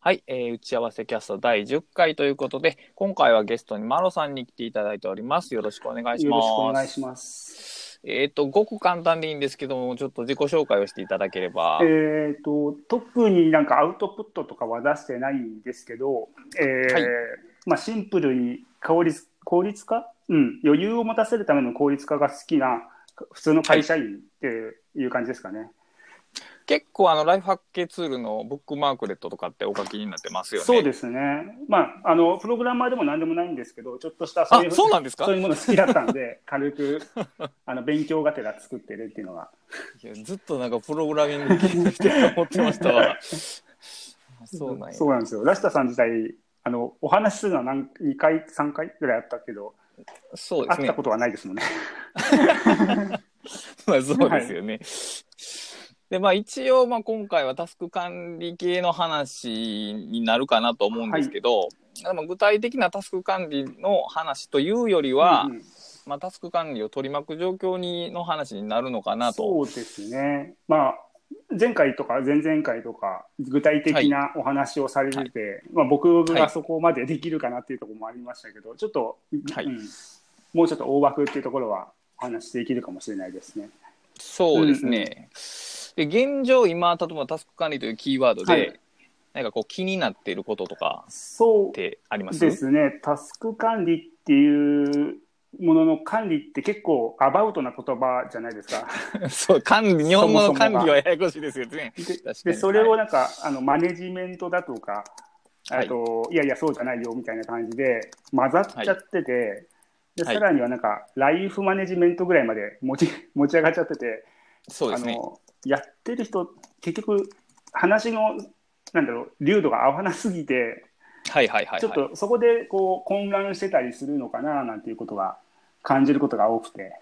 はい、えー打ち合わせキャスト第10回ということで、今回はゲストにマロさんに来ていただいております。よろしくお願いします。よろしくお願いします。えっ、と、ごく簡単でいいんですけども、ちょっと自己紹介をしていただければ。えっ、と特になんかアウトプットとかは出してないんですけど、えーはいまあシンプルに効率効率化、うん、余裕を持たせるための効率化が好きな普通の会社員っていう感じですかね。結構、あの、ライフハッケツールのブックマークレットとかってお書きになってますよね。そうですね。まああのプログラマーでも何でもないんですけど、ちょっとしたそういあう、そうなんですか？そういうもの好きだったんで、軽く あの勉強がてら作ってるっていうのが。いやずっとなんかプログラミング系の人だと思ってましたわ。あそうなんや。そうなんですよ。ラシタさん自体、あのお話しするのは何2回、3回ぐらいあったけど、そうですね会った。ことはないですもんね。まあそうですよね。で、まあ一応、まあ今回はタスク管理系の話になるかなと思うんですけど、でも具体的なタスク管理の話というよりは、うんうんまあタスク管理を取り巻く状況にの話になるのかなと。そうですね。まあ前回とか前々回とか具体的なお話をされてて、まあ、僕がそこまでできるかなっていうところもありましたけど、ちょっと、はいうんもうちょっと大枠っていうところはお話しできるかもしれないですね。そうですね。で現状、今、例えばタスク管理というキーワードで、はいなんかこう気になっていることとかそってあります？うですね。タスク管理っていうものの管理って結構アバウトな言葉じゃないですか。そう、管理、日本語の管理はややこしいですよね。でそれをなんか、あのマネジメントだとか、はいあといやいやそうじゃないよみたいな感じで混ざっちゃってて、ではいさらにはなんかライフマネジメントぐらいまで持ち 持ち上がっちゃってて、そうですね。あのやってる人結局話のなんだろう流度が合わなすぎて、はいはいはい、はい。ちょっとそこでこう混乱してたりするのかななんていうことが感じることが多くて。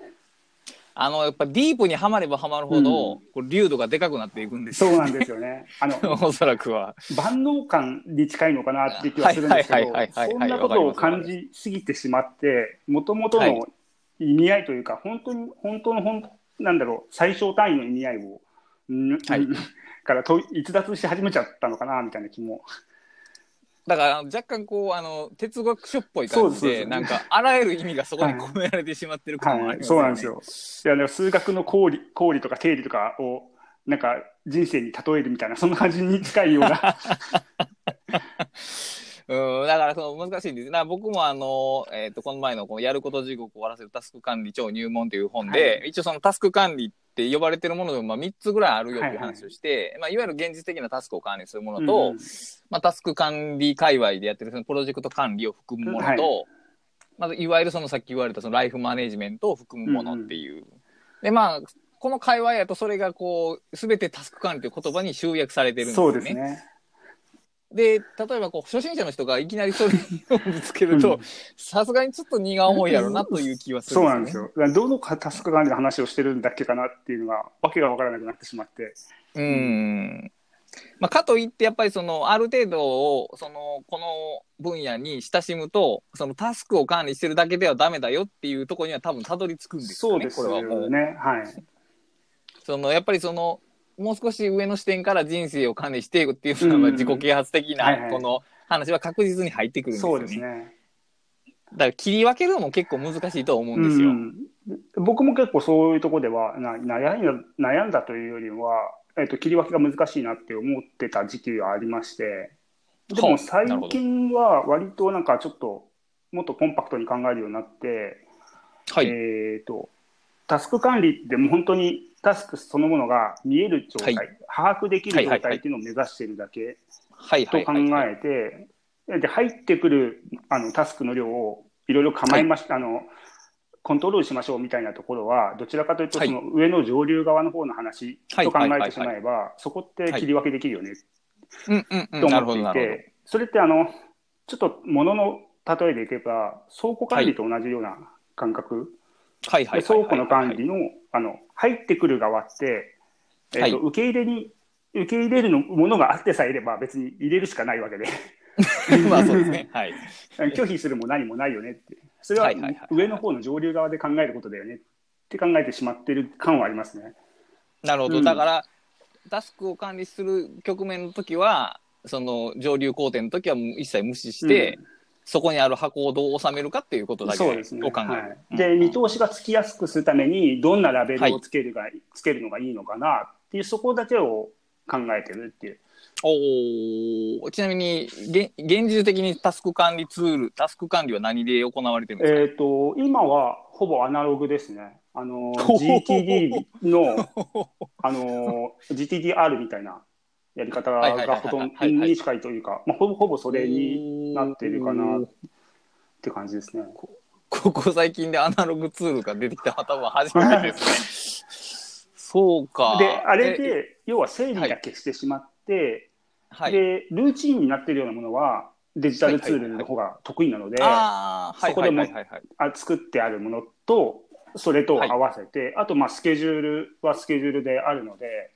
あの、やっぱディープにはまればはまるほど、こう流度がでかくなっていくんですよ、そうなんですよね。あの おそらくは。万能感に近いのかなっていう気はするんですけはいどはいはいはいはいそんなことを感じすぎてしまってもともとはいの意味合いというか、本当に本当の本なんだろう最小単位の意味合いを、んはい。からと逸脱し始めちゃったのかなみたいな気も。だから、若干こう、あの、哲学書っぽい感じで、ですそうです。なんか、あらゆる意味がそこに込められてしまってる感もありますそうなんですよ。いやでも数学の公理公理とか定理とかをなんか人生に例えるみたいなそんな感じに近いような。うん、だからその難しいんです。だから僕もあの、えっ、と、この前のこのやること地獄を終わらせるタスク管理超入門という本で、は一応そのタスク管理って呼ばれてるものでもまあ3つぐらいあるよっていう話をして、いまあ、いわゆる現実的なタスクを管理するものと、うんまあ、タスク管理界隈でやってるそのプロジェクト管理を含むものと、はいまずいわゆるそのさっき言われたそのライフマネジメントを含むものっていう。で、まあ、この界隈やとそれがこう、すべてタスク管理という言葉に集約されてるんですね。うですね。で、例えばこう、初心者の人がいきなりそれ をぶつけるとうん、さすがにちょっと荷が重いやろなという気はするそうなんですよ。どのタスク管理の話をしてるんだっけかなっていうのがわけがわからなくなってしまって。うん。まあ、かといって、やっぱりその、ある程度を、その、この分野に親しむと、そのタスクを管理してるだけではダメだよっていうところには多分たどり着くんですよね。そうですよこれはもう。ね。はい。その、やっぱりその、もう少し上の視点から人生を管理していくっていうのが、自己啓発的ないこの話は確実に入ってくるんですよね。そうですね。だから切り分けるのも結構難しいとは思うんですよ。うん僕も結構そういうところではな悩んだ悩んだというよりは、えっと切り分けが難しいなって思ってた時期がありましてではあも最近は割となんかちょっともっとコンパクトに考えるようになって、はい。えっとタスク管理ってもう本当にタスクそのものが見える状態、はい。把握できる状はいはいはい態っていうのを目指しているだけはいはいと考はい。はい。えて、で入ってくるあのタスクの量をいろいろ構えまし、あのコントロールしましょうみたいなところは、どちらかというと、はい。その上の上流側の方の話はい。と考はいはい。はいえてしまえば、そこって切り分けできるよね。と思ってい。て、それってあのちょっと物の例えでいけば、倉庫管理と同じような感覚、倉庫の管理のあの入ってくる側って、えーとはい受け入れに受け入れるのものがあってさえいれば、別に入れるしかないわけで。まあそうですね。はい。拒否するも何もないよねって、それは上の方の上流側で考えることだよねって考えてしまってる感はありますね。なるほど。うんだから、タスクを管理する局面の時は、その上流工程の時はもう一切無視して、そこにある箱をどう収めるかっていうことだけを考そうですね。える。はい、で、見通しがつきやすくするために、どんなラベルをつけるが、つけるのがいいのかなっていう、そこだけを考えてるっていう。おーちなみに、げ現実的にタスク管理ツール、タスク管理は何で行われてるんですか、えっ、と、今はほぼアナログですね。あの、GTD の、あの、GTDR みたいなやり方はいはいはいはいがほとんはいはいどに近いというか、まあ、ほぼほぼそれになってるかなって感じですね。ここ最近でアナログツールが出てきたのは多分初めてですね。そうか。で、あれえ、で、要は整理だけしてしまって、はい。で、ルーチンになってるようなものは、デジタルツールの方が得意なので、そこでもはいはいはい。あ作ってあるものと、それと合わせて、あと、まあ、スケジュールはスケジュールであるので、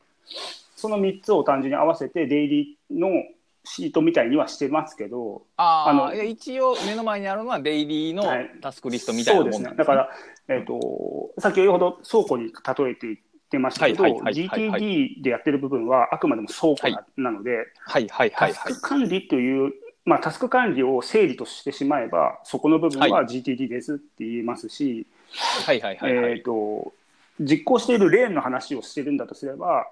その3つを単純に合わせて、デイリーのシートみたいにはしてますけど、あの一応目の前にあるのはデイリーのはい。タスクリストみたいなもんなんです、ね。そうですね。だから、えっ、と、先ほど倉庫に例えて言ってましたけど、はいはいはいはいはい。GTD でやってる部分はあくまでも倉庫な,、なので、はいはいはいはい。タスク管理という、まあ、タスク管理を整理としてしまえば、そこの部分はは GTD ですって言えますし、はいはいはいはい。えっ、と、実行しているレーンの話をしてるんだとすれば、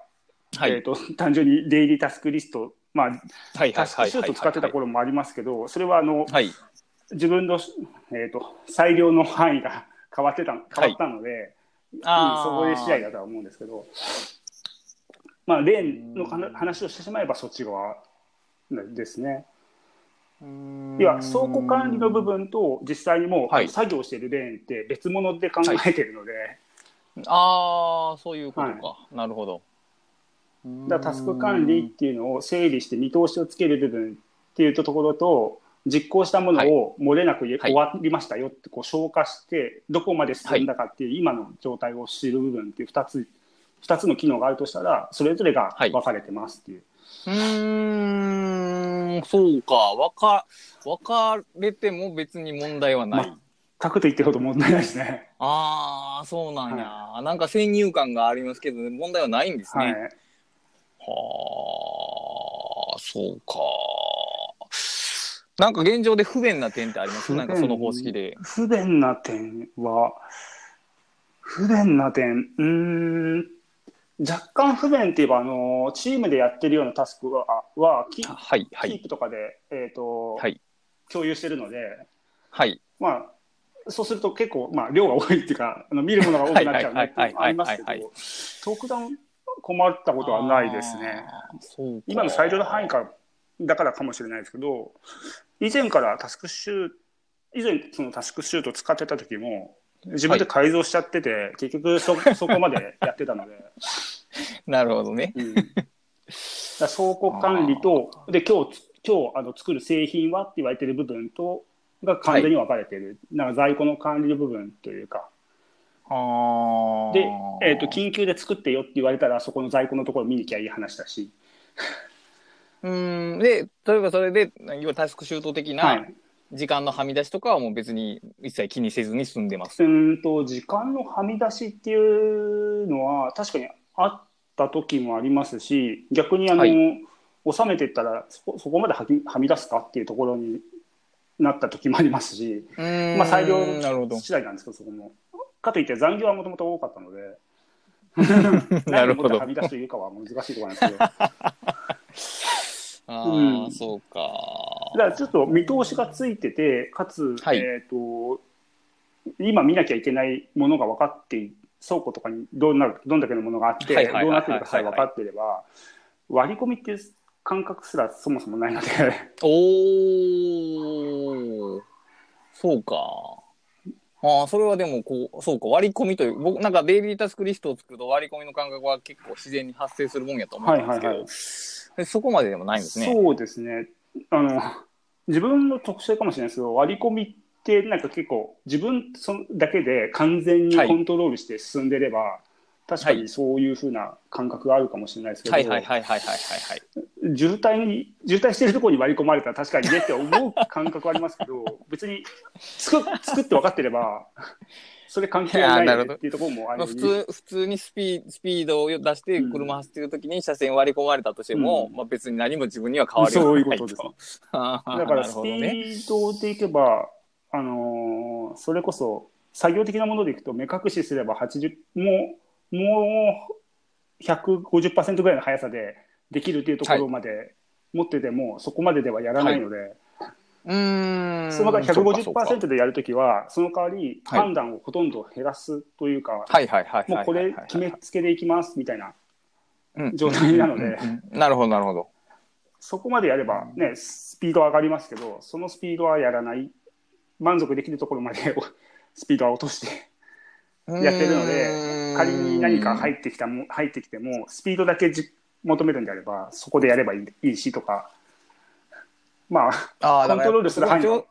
はい。えっ、と、単純にデイリータスクリスト、まあ、はいタスクシュート使ってた頃もありますけど、それはあの、はい。自分の、えっ、と、裁量の範囲が変わってた、変わったので、うんあーそこで試合だとは思うんですけど、まあ、レーンの話話をしてしまえばそっち側ですね。いや、倉庫管理の部分と実際にもう、はい。作業しているレーンって別物で考えてるので、ああそういうことか、なるほどだタスク管理っていうのを整理して見通しをつける部分っていうところと、実行したものを漏れなく、終わりましたよってこう消化して、どこまで進んだかっていう今の状態を知る部分っていう2つ、二つの機能があるとしたら、それぞれが分かれてますっていう。うーんそうか。分か分かれても別に問題はない、全くと言ってるほど問題ないですね。ああそうなんや、なんか先入観がありますけど問題はないんですね、はい。はあ、そうか。なんか現状で不便な点ってあります？なんかその方式で。不便な点は、不便な点、うーん、若干不便って言えば、あの、チームでやってるようなタスクは、はキはい、はい、キープとかで、えっ、と、はい、共有してるので、はい。まあ、そうすると結構、まあ、量が多いっていうか、あの見るものが多くなっちゃうのはありますけど、特段困ったことはないですね。今の裁量の範囲からだからかもしれないですけど、以前からタスクシュート、以前そのタスクシュート使ってた時も、自分で改造しちゃってて、結局そ そこまでやってたので、なるほどね。うん、倉庫管理と、で、今日、今日あの作る製品はって言われてる部分と、が完全に分かれてる。なんか在庫の管理の部分というか、あで、えっ、と、緊急で作ってよって言われたら、そこの在庫のところ見に行きゃいい話だし、うん。で、例えばそれで、要はタスクシュート的は。ない時間のはみ出しとかはもう別に一切気にせずに済んでます。うんと時間のはみ出しっていうのは確かにあった時もありますし逆にあの、はい収めていったらそこそこまではみはみ出すかっていうところになった時もありますし、うんまあ、裁量なるほど。次第なんですけどそこも。かといって残業はもともと多かったので。なるほど。は。み出しというかは難しいところなんですけど。だ かああ、うん。そうか。らちょっと見通しがついててかつ、はい。えー、と今見なきゃいけないものが分かってい倉庫とかにどんなどんだけのものがあってどうなってるかさえ分かっていれば割り込みっていう感覚すらそもそもないので。おー、そうか。ああ、それはでも、こう、そうか、割り込みという、僕、なんかデイリータスクリストを作ると割り込みの感覚は結構自然に発生するもんやと思うんですけど、はいはいはい。でそこまででもないんですね。そうですね。あの自分の特性かもしれないですけど割り込みってなんか結構自分そのだけで完全にはい。コントロールして進んでれば、確かにそういうふうな感覚があるかもしれないですけど、はいはいはいはいはいはいはい。渋滞に渋滞してるところに割り込まれたら確かにねって思う感覚はありますけど 別に作作って分かってればそれ関係ないよねっていうところもあるまあ、普通、普通にスピスピードを出して車走ってる時に車線割り込まれたとしても、うん。まあ別に何も自分には変わりはそういうないことです。だからスピ。ードでいけば、あのーそれこそ作業的なものでいくと目隠しすれば80もうもう150%ぐらいの速さでできるっていうところまで持ってても、そこまでではやらないので、うーん。その代わりそうかそうか。150%でやるときはその代わりはい判断をほとんど減らすというか、はいはいはいはいはいはい。もうこれ決めつけでいきますみたいなうん。状態なので、なるほどなるほど。そこまでやればね、スピードは上がりますけど、そのスピードはやらない、満足できるところまでスピードは落としてやってるので、仮に何か入っってきたも入ってきても、スピードだけじ求めるんであれば、そこでやればいいいいしとか、まあ、あコントロールする範囲は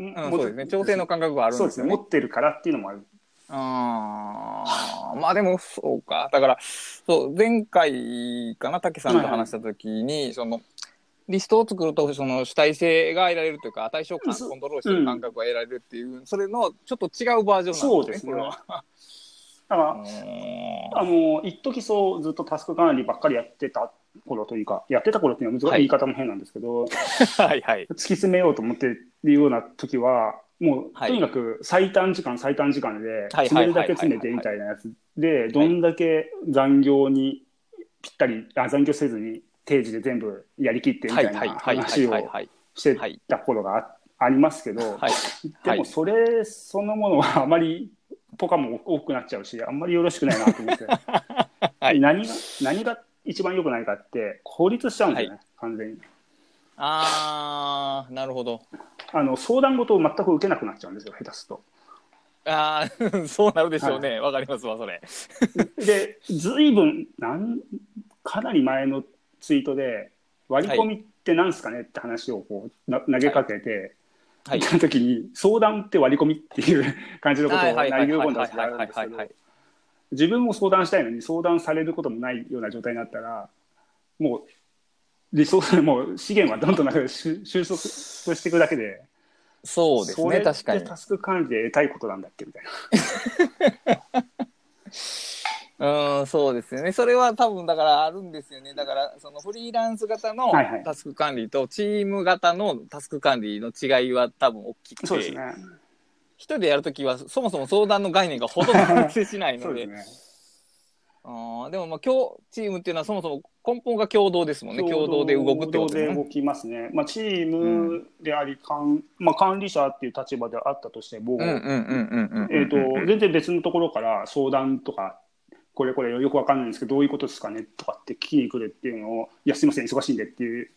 うん、そうですね。調整の感覚があるんそうですよね。持ってるからっていうのもある。ああ、まあでもそうか。だから、そう、前回かな、竹さんと話したときに、その、リストを作ると、その主体性が得られるというか、対象感、コントロールしてる感覚が得られるっていう、それのちょっと違うバージョンなんですね。そうですね。だから、うあの一時そうずっとタスク管理ばっかりやってた頃というか、やってた頃っていうのは難しいはい言い方も変なんですけど、はいはい。突き詰めようと思ってるような時は、もう、はいとにかく最短時間、最短時間で、はい詰めるだけ詰めてみたいなやつで、どんだけ残業にぴったり、あ残業せずに定時で全部やりきってみたいなはいはいはいは話をいはいはい。してた頃があありますけど、はい。でもそれそのものはあまりポカも多くなっちゃうし、あんまりよろしくないなと思って、はい何が何が一番良くないかって、効率しちゃうんですよね、完全に。あー、なるほど。あの相談事を全く受けなくなっちゃうんですよ、下手すると。あー、そうなるでしょうね。わ、かりますわ、それ。で、ずいぶんなん、かなり前のツイートで、割り込みってなんすかねって話をこうな投げかけて、はいた時に、相談って割り込みっていう 感じのことを投げはいはいはい込んだはいはい時があるんですけど自分も相談したいのに、相談されることもないような状態になったら、もう、リソース、もう資源はどんどん中で収収束していくだけで、そうですね、確かに。タスク管理で得たいことなんだっけみたいな。うん、そうですよね。それは多分だからあるんですよね。だからそのフリーランス型のはいはいタスク管理とチーム型のタスク管理の違いは多分大きくて、そうですね。一人でやるときはそもそも相談の概念がほとんど発生しないので、そうですね。あーでもまあ今日チームっていうのはそもそも根本が共同ですもんね。共同で動くってこと共同です動きますね。まあ、チームであり、管まあ、管理者っていう立場であったとしても、うんうんうんうんうんうん。えー、と全然別のところから相談とか、これこれよくわかんないんですけど、どういうことですかねとかって聞きに来るっていうのを、いや、すみません、忙しいんでっていう、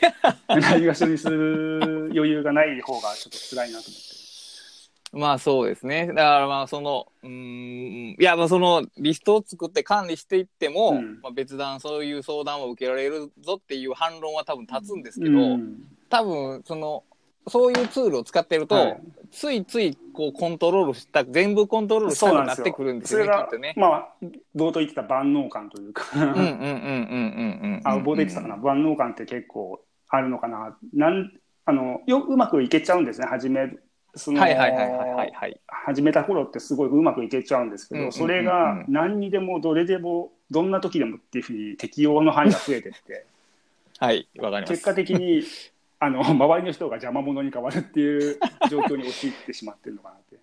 ないがしろにする余裕がない方がちょっと辛いなと思って。まあそうですね。だからまあその、うーん、いやまあそのリストを作って管理していっても、うんまあ、別段そういう相談を受けられるぞっていう反論は多分立つんですけど、うん多分その、そういうツールを使ってると、はいついついこうコントロールした、全部コントロールしたくなってくるんですよね、それがきっとね、。まあ、冒頭言ってた万能感というか、うんうんうんうんうんうんうん。あ冒頭言ってたかな、万能感って結構あるのかな、なんあのようまくいけちゃうんですね、初め、そのはいはいはいはいはいはい。始めた頃ってすごいうまくいけちゃうんですけど、うんうんうんうんそれが何にでもどれでもどんな時でもっていうふうに適用の範囲が増えてって はい、わかります。結果的にあの 周りの人が邪魔者に変わるっていう状況に陥ってしまってるのかなって。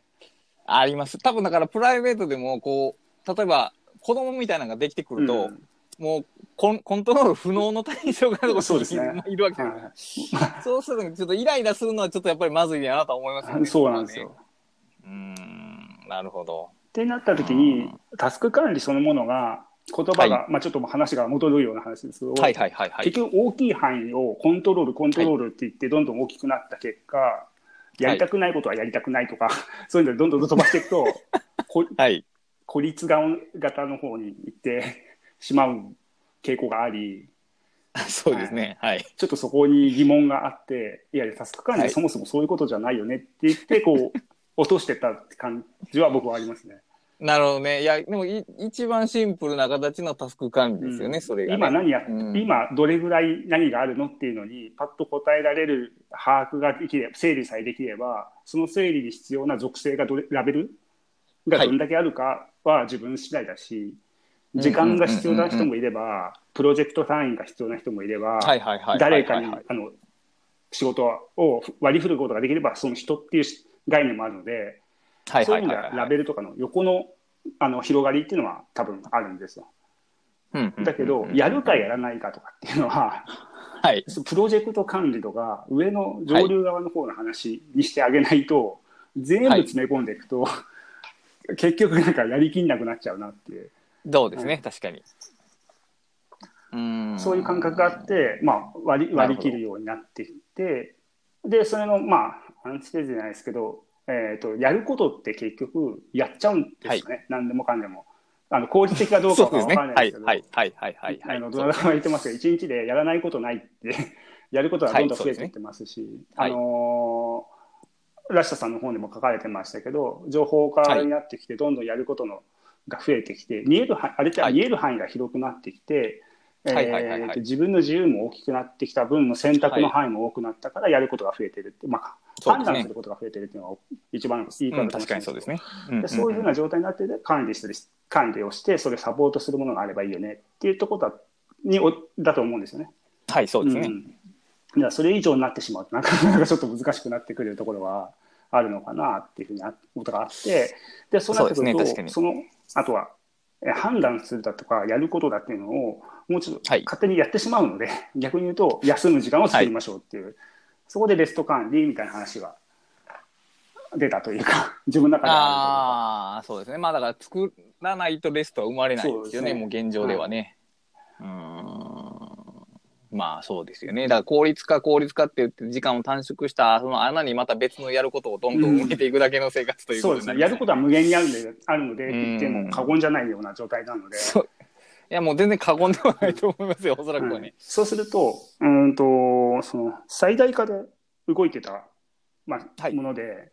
あります。多分だからプライベートでも、こう、例えば子供みたいなのができてくると、うんもうコンコントロール不能の対象がそうですね いるわけですよ。は そうすると、ちょっとイライラするのはちょっとやっぱりまずいなとは思いますよね。い、そうなんですよ。。うーん、なるほど。ってなった時にタスク管理そのものが言葉が、まあ、ちょっと話が戻るような話ですけど、はいはいはいはい。結局大きい範囲をコントロールコントロールって言ってどんどん大きくなった結果、やりたくないことはやりたくないとか、そういうのでどんどん飛ばしていくとこ はい。孤立顔型の方に行ってしまう傾向がありそうですね。はい。ちょっとそこに疑問があっていやいやタスク管理ははいそもそもそういうことじゃないよねって言ってこう落としてった感じは僕はありますね。なるほどね。いや、でもい一番シンプルな形のタスク管理ですよね、うんそれが、ね。今何やっ、うん今どれぐらい何があるのっていうのにパッと答えられる把握ができれば整理さえできればその整理に必要な属性がどれラベルがどんだけあるかは自分次第だし、時間が必要な人もいれば、プロジェクト単位が必要な人もいれば、はいはいはい。誰かにはいはいあの仕事を割り振ることができれば、その人っていう概念もあるので、はいそういう意味ではいはいはい。はラベルとかの横のあの広がりっていうのは多分あるんですよ。だけど、やるかやらないかとかっていうのは、はい。プロジェクト管理とか、上の上流側の方の話にしてあげないと、全部詰め込んでいくと、結局なんかやりきんなくなっちゃうなっていう、そうですね、確かに。うーん。そういう感覚があって、まあ、割り割り切るようになっていって、で、それの、まあ、アンチテーゼじゃないですけど、えー、とやることって結局やっちゃうんですよね、何でもかんでも。あの効率的かどうかは分からないですけど、どなたか言ってますけど、一日でやらないことないって、やることはどんどん増えてい。ってますし、はい。あのーラッシャさんの本でも書かれてましたけど、情報化になってきて、どんどんやることのが増えてきて、見える範あれってはい見える範囲が広くなってきて、自分の自由も大きくなってきた分の選択の範囲も多くなったから、やることが増えてるって、まあ、判断することが増えてるっていうのが一番いいかうん、もしれない確かにそうですね。んでそういうふうな状態になってて管理する管理をしてそれをサポートするものがあればいいよねっていうところだにおだと思うんですよね。はい、そうですね。ん、だからそれ以上になってしまうとなかなかちょっと難しくなってくるところはあるのかなっていうふうなことがあってでそうなってくるとそねのあとはえ判断するだとかやることだっていうのをもうちょっとはい勝手にやってしまうので、逆に言うと休む時間を作りましょうっていう、そこでベスト管理みたいな話が出たというか 自分の中であ。ああ、そうですね。まあだから作らないとレストは生まれないですよね、そうですねもう現状ではね。うーん。まあそうですよね。だから効率化効率化って言って時間を短縮したその穴にまた別のやることをどんどん埋めていくだけの生活というそうですね。やことになりますることは無限にあるんで、あるので、うん言っても過言じゃないような状態なので。そういやもう全然過言ではないと思いますよ、おそらくははいね。そうすると、うーんと、その、最大化で動いてた、まあ、はいもので、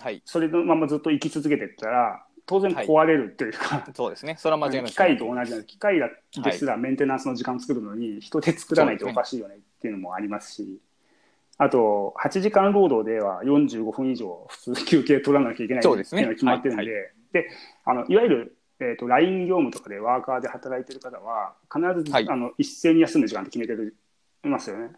はい。それのままずっと生き続けていったら、当然壊れるっていうか、そうですね。それは間違いない機械と同じな。機械だですらメンテナンスの時間を作るのに、人で作らないとおかしいよねっていうのもありますし、あと、8時間労働では45分以上普通休憩取らなきゃいけないっていうそうですねのが決まってるんで、はいで、あの、いわゆる、えー、と LINE 業務とかでワーカーで働いてる方は、必ず、はいあの一斉に休む時間って決めてますよね。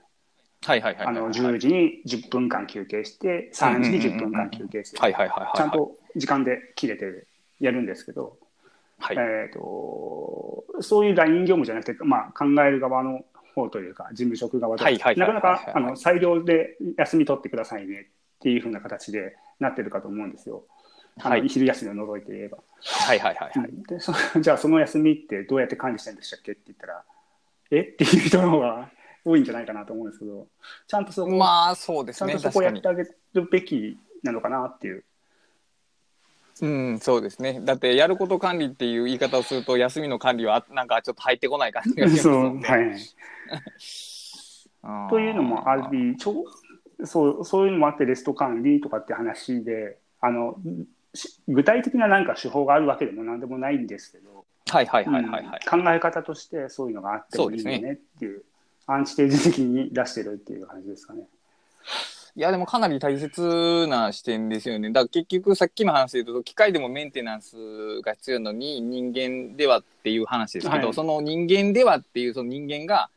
はいはいはいはい。あのはい10時に10分間休憩して、3時に10分間休憩して、はいはいはいはい。ちゃんと時間で切れてやるんですけど、はい。えー、とそういう LINE 業務じゃなくて、まあ、考える側の方というか、事務職側とか、なかなかあの裁量で休み取ってくださいねっていうふうな形でなってるかと思うんですよ。あのはい昼休みを除いて言えば。はいはいはいはい。でそ じゃあ、その休みってどうやって管理してるんでしたっけって言ったら、え？っていう人の方が多いんじゃないかなと思うんですけど、ちゃんとそこ,、まあそうですね。ちゃんとそこやって。あげるべきなのかなっていう。うん、そうですね。だって、やること管理っていう言い方をすると、休みの管理は、なんかちょっと入ってこない感じがしますそうので。はい というのもあり、ちょそうそういうのもあって、レスト管理とかって話で、あのし具体的ななんか手法があるわけでもなんでもないんですけど、はいはいはいはいはい。うん考え方としてそういうのがあってもいいよねっていう、アンチテーゼ的に出してるっていう感じですかね。いや、でもかなり大切な視点ですよね。だから結局さっきの話で言うと、機械でもメンテナンスが必要なのに人間ではっていう話ですけど、はいその人間ではっていうその人間が、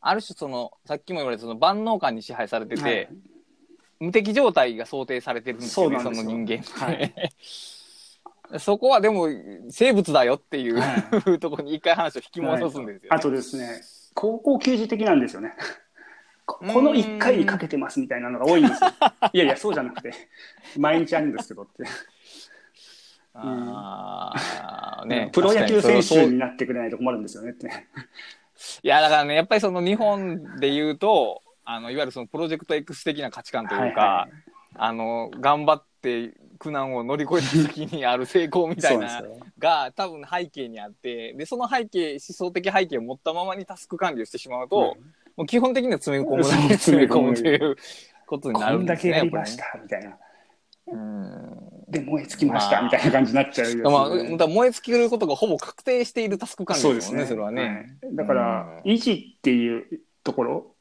ある種その、さっきも言われたその万能感に支配されてて、はい無敵状態が想定されてるんですよね、そよの人間。は そこはでも生物だよっていう、はところに一回話を引き戻すんですよ、ねあとですね、高校球児的なんですよね。ここの1回にかけてますみたいなのが多いんですよ。いやいや、そうじゃなくて、毎日あるんですけどって。あーね、プロ野球選手になってくれないと困るんですよねって。いや、だからね、やっぱりその日本で言うと、あの、いわゆるそのプロジェクト X 的な価値観というか、はいはい。あの、頑張って苦難を乗り越えた時にある成功みたいなが多分背景にあって、で、その背景、思想的背景を持ったままにタスク管理をしてしまうと、もう基本的には詰め込むだけ詰め込むということになこんだけるんですね。やりましたみたいな。うん。で、燃え尽きましたまあみたいな感じになっちゃうやつまあ、燃え尽きることがほぼ確定しているタスク管理ですもんね、それはね。はいだから、維持っていうところ、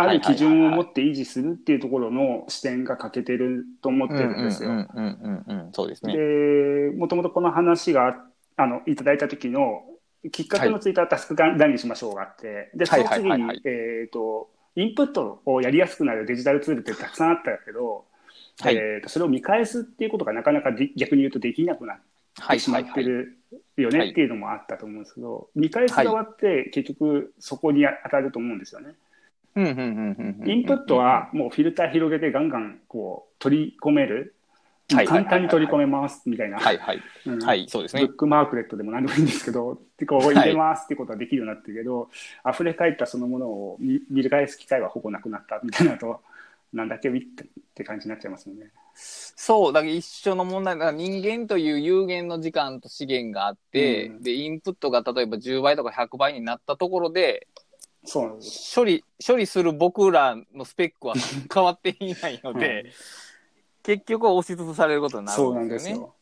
ある基準を持って維持するっていうところの視点が欠けてると思ってるんですよ。そうですね。で、もともとこの話が、あの、いただいた時のきっかけのツイッタータスク管理しましょうがあって、で、その次に、えっ、と、インプットをやりやすくなるデジタルツールってたくさんあったけど、はい、えーと、それを見返すっていうことがなかなか逆に言うとできなくなってしまってるよねっていうのもあったと思うんですけど、見返す側って結局そこに当たると思うんですよね。インプットはもうフィルター広げてガンガンこう取り込める。簡単に取り込めますみたいな。はいはい。はい、そうですね。ブックマークレットでも何でもいいんですけど、でこう入れますってことはできるようになってるけど、はい、溢れ返ったそのものを見見返す機会はほぼなくなったみたいなと、なんだけ？ビッって感じになっちゃいますよね。そう、だから一緒の問題だから人間という有限の時間と資源があって、うん、で、インプットが例えば10倍とか100倍になったところで、そうなんです処理、処理する僕らのスペックは 変わっていないので、うん、結局押しつぶされることになるんですよね。そうなんですよ。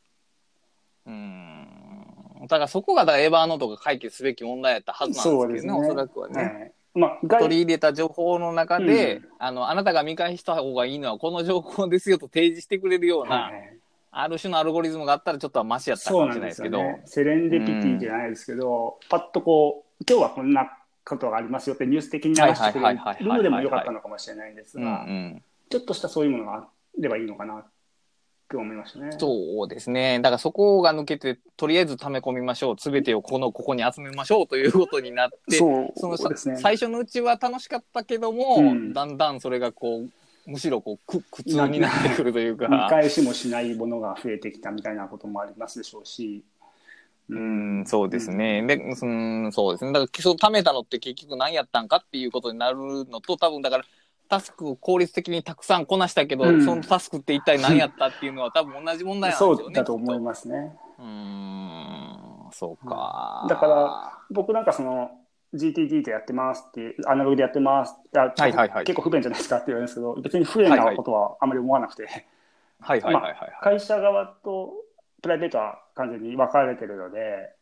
うん。だからそこがだからエヴァーノートが解決すべき問題やったはずなんですけどね、ねおそらくはね。はいまあ、取り入れた情報の中で、うん、あの、あなたが見返した方がいいのはこの情報ですよと提示してくれるような、はい、ある種のアルゴリズムがあったらちょっとマシやったかもしれないですけど。ね、セレンディピティじゃないですけど、うん、パッとこう、今日はこんなことがありますよってニュース的に流してくれるのでもよかったのかもしれないんですが、ちょっとしたそういうものがあればいいのかなって思いましたね。そうですね。だからそこが抜けて、とりあえず溜め込みましょう。すべてをこの、ここに集めましょうということになって、そうその最初のうちは楽しかったけども、うん、だんだんそれがこう、むしろこう苦苦痛になってくるというか。見返しもしないものが増えてきたみたいなこともありますでしょうし。うん、そうですね。うん、で、うん、そうですね。だから、その貯めたのって結局何やったんかっていうことになるのと、多分だから、タスクを効率的にたくさんこなしたけど、うん、そのタスクって一体何やったっていうのは多分同じ問題なんですよね。そうだと思いますね。うん、そうか。だから、僕なんかその、GTD でやってますって、アナログでやってますはいはいはい、結構不便じゃないですかって言われるんですけど、別に不便なことはあまり思わなくて、はいはいはいはい、会社側とプライベートは完全に分かれてるので、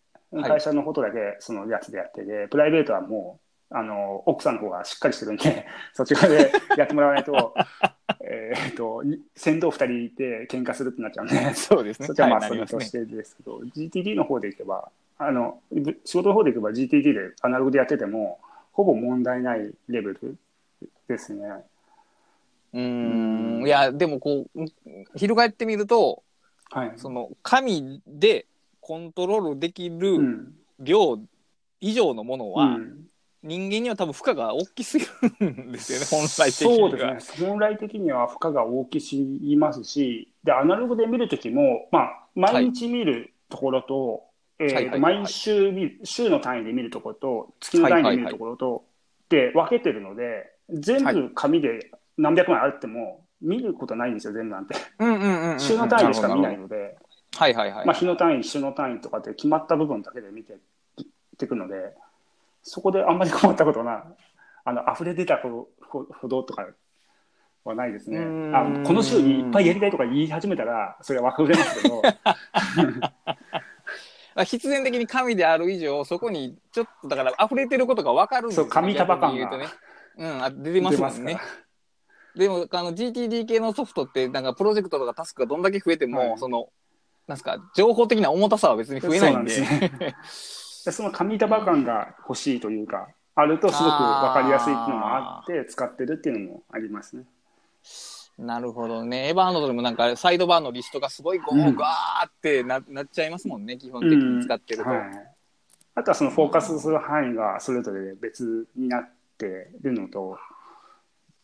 会社のことだけそのやつでやってて、プライベートはもうあの奥さんの方がしっかりしてるんで そっち側でやってもらわないと えっと船頭2人いて喧嘩するってなっちゃうんでそうですね。そっちはまあそれとしてですけど、はいね、GTD の方でいけばあの仕事の方でいけば GTD でアナログでやっててもほぼ問題ないレベルですね。うん。いやでもこう翻ってみると、はい、その紙でコントロールできる量以上のものは、うん。人間には多分負荷が大きすぎるんですよね、本来的には。そうですね、本来的には負荷が大きすぎますし、でアナログで見るときも、まあ、毎日見るところと、毎週見る、週の単位で見るところと、月の単位で見るところと、で分けてるので、全部紙で何百枚あっても、見ることないんですよ、全部なんて。週の単位でしか見ないので、はいはいはい。まあ、日の単位、週の単位とかって決まった部分だけで見ていくので、そこであんまり困ったことな、あの、溢れ出たほどとかはないですね。あこの週にいっぱいやりたいとか言い始めたら、それは分かりますけど。必然的に神である以上、そこにちょっとだから溢れてることが分かるんですよ、ね。そう、神束感が。ね、うん、あ出てますもんね。でも、あの、GTD 系のソフトって、なんかプロジェクトとかタスクがどんだけ増えても、はい、その、なんすか、情報的な重たさは別に増えないんで。そね。その紙束感が欲しいというか、あるとすごく分かりやすいっていうのもあって使ってるっていうのもありますね。なるほどね。エヴァーノートでもなんかサイドバーのリストがすごいゴーガーってな,、なっちゃいますもんね、基本的に使ってると。うんはい、あとはそのフォーカスする範囲がそれぞれ別になってるのと、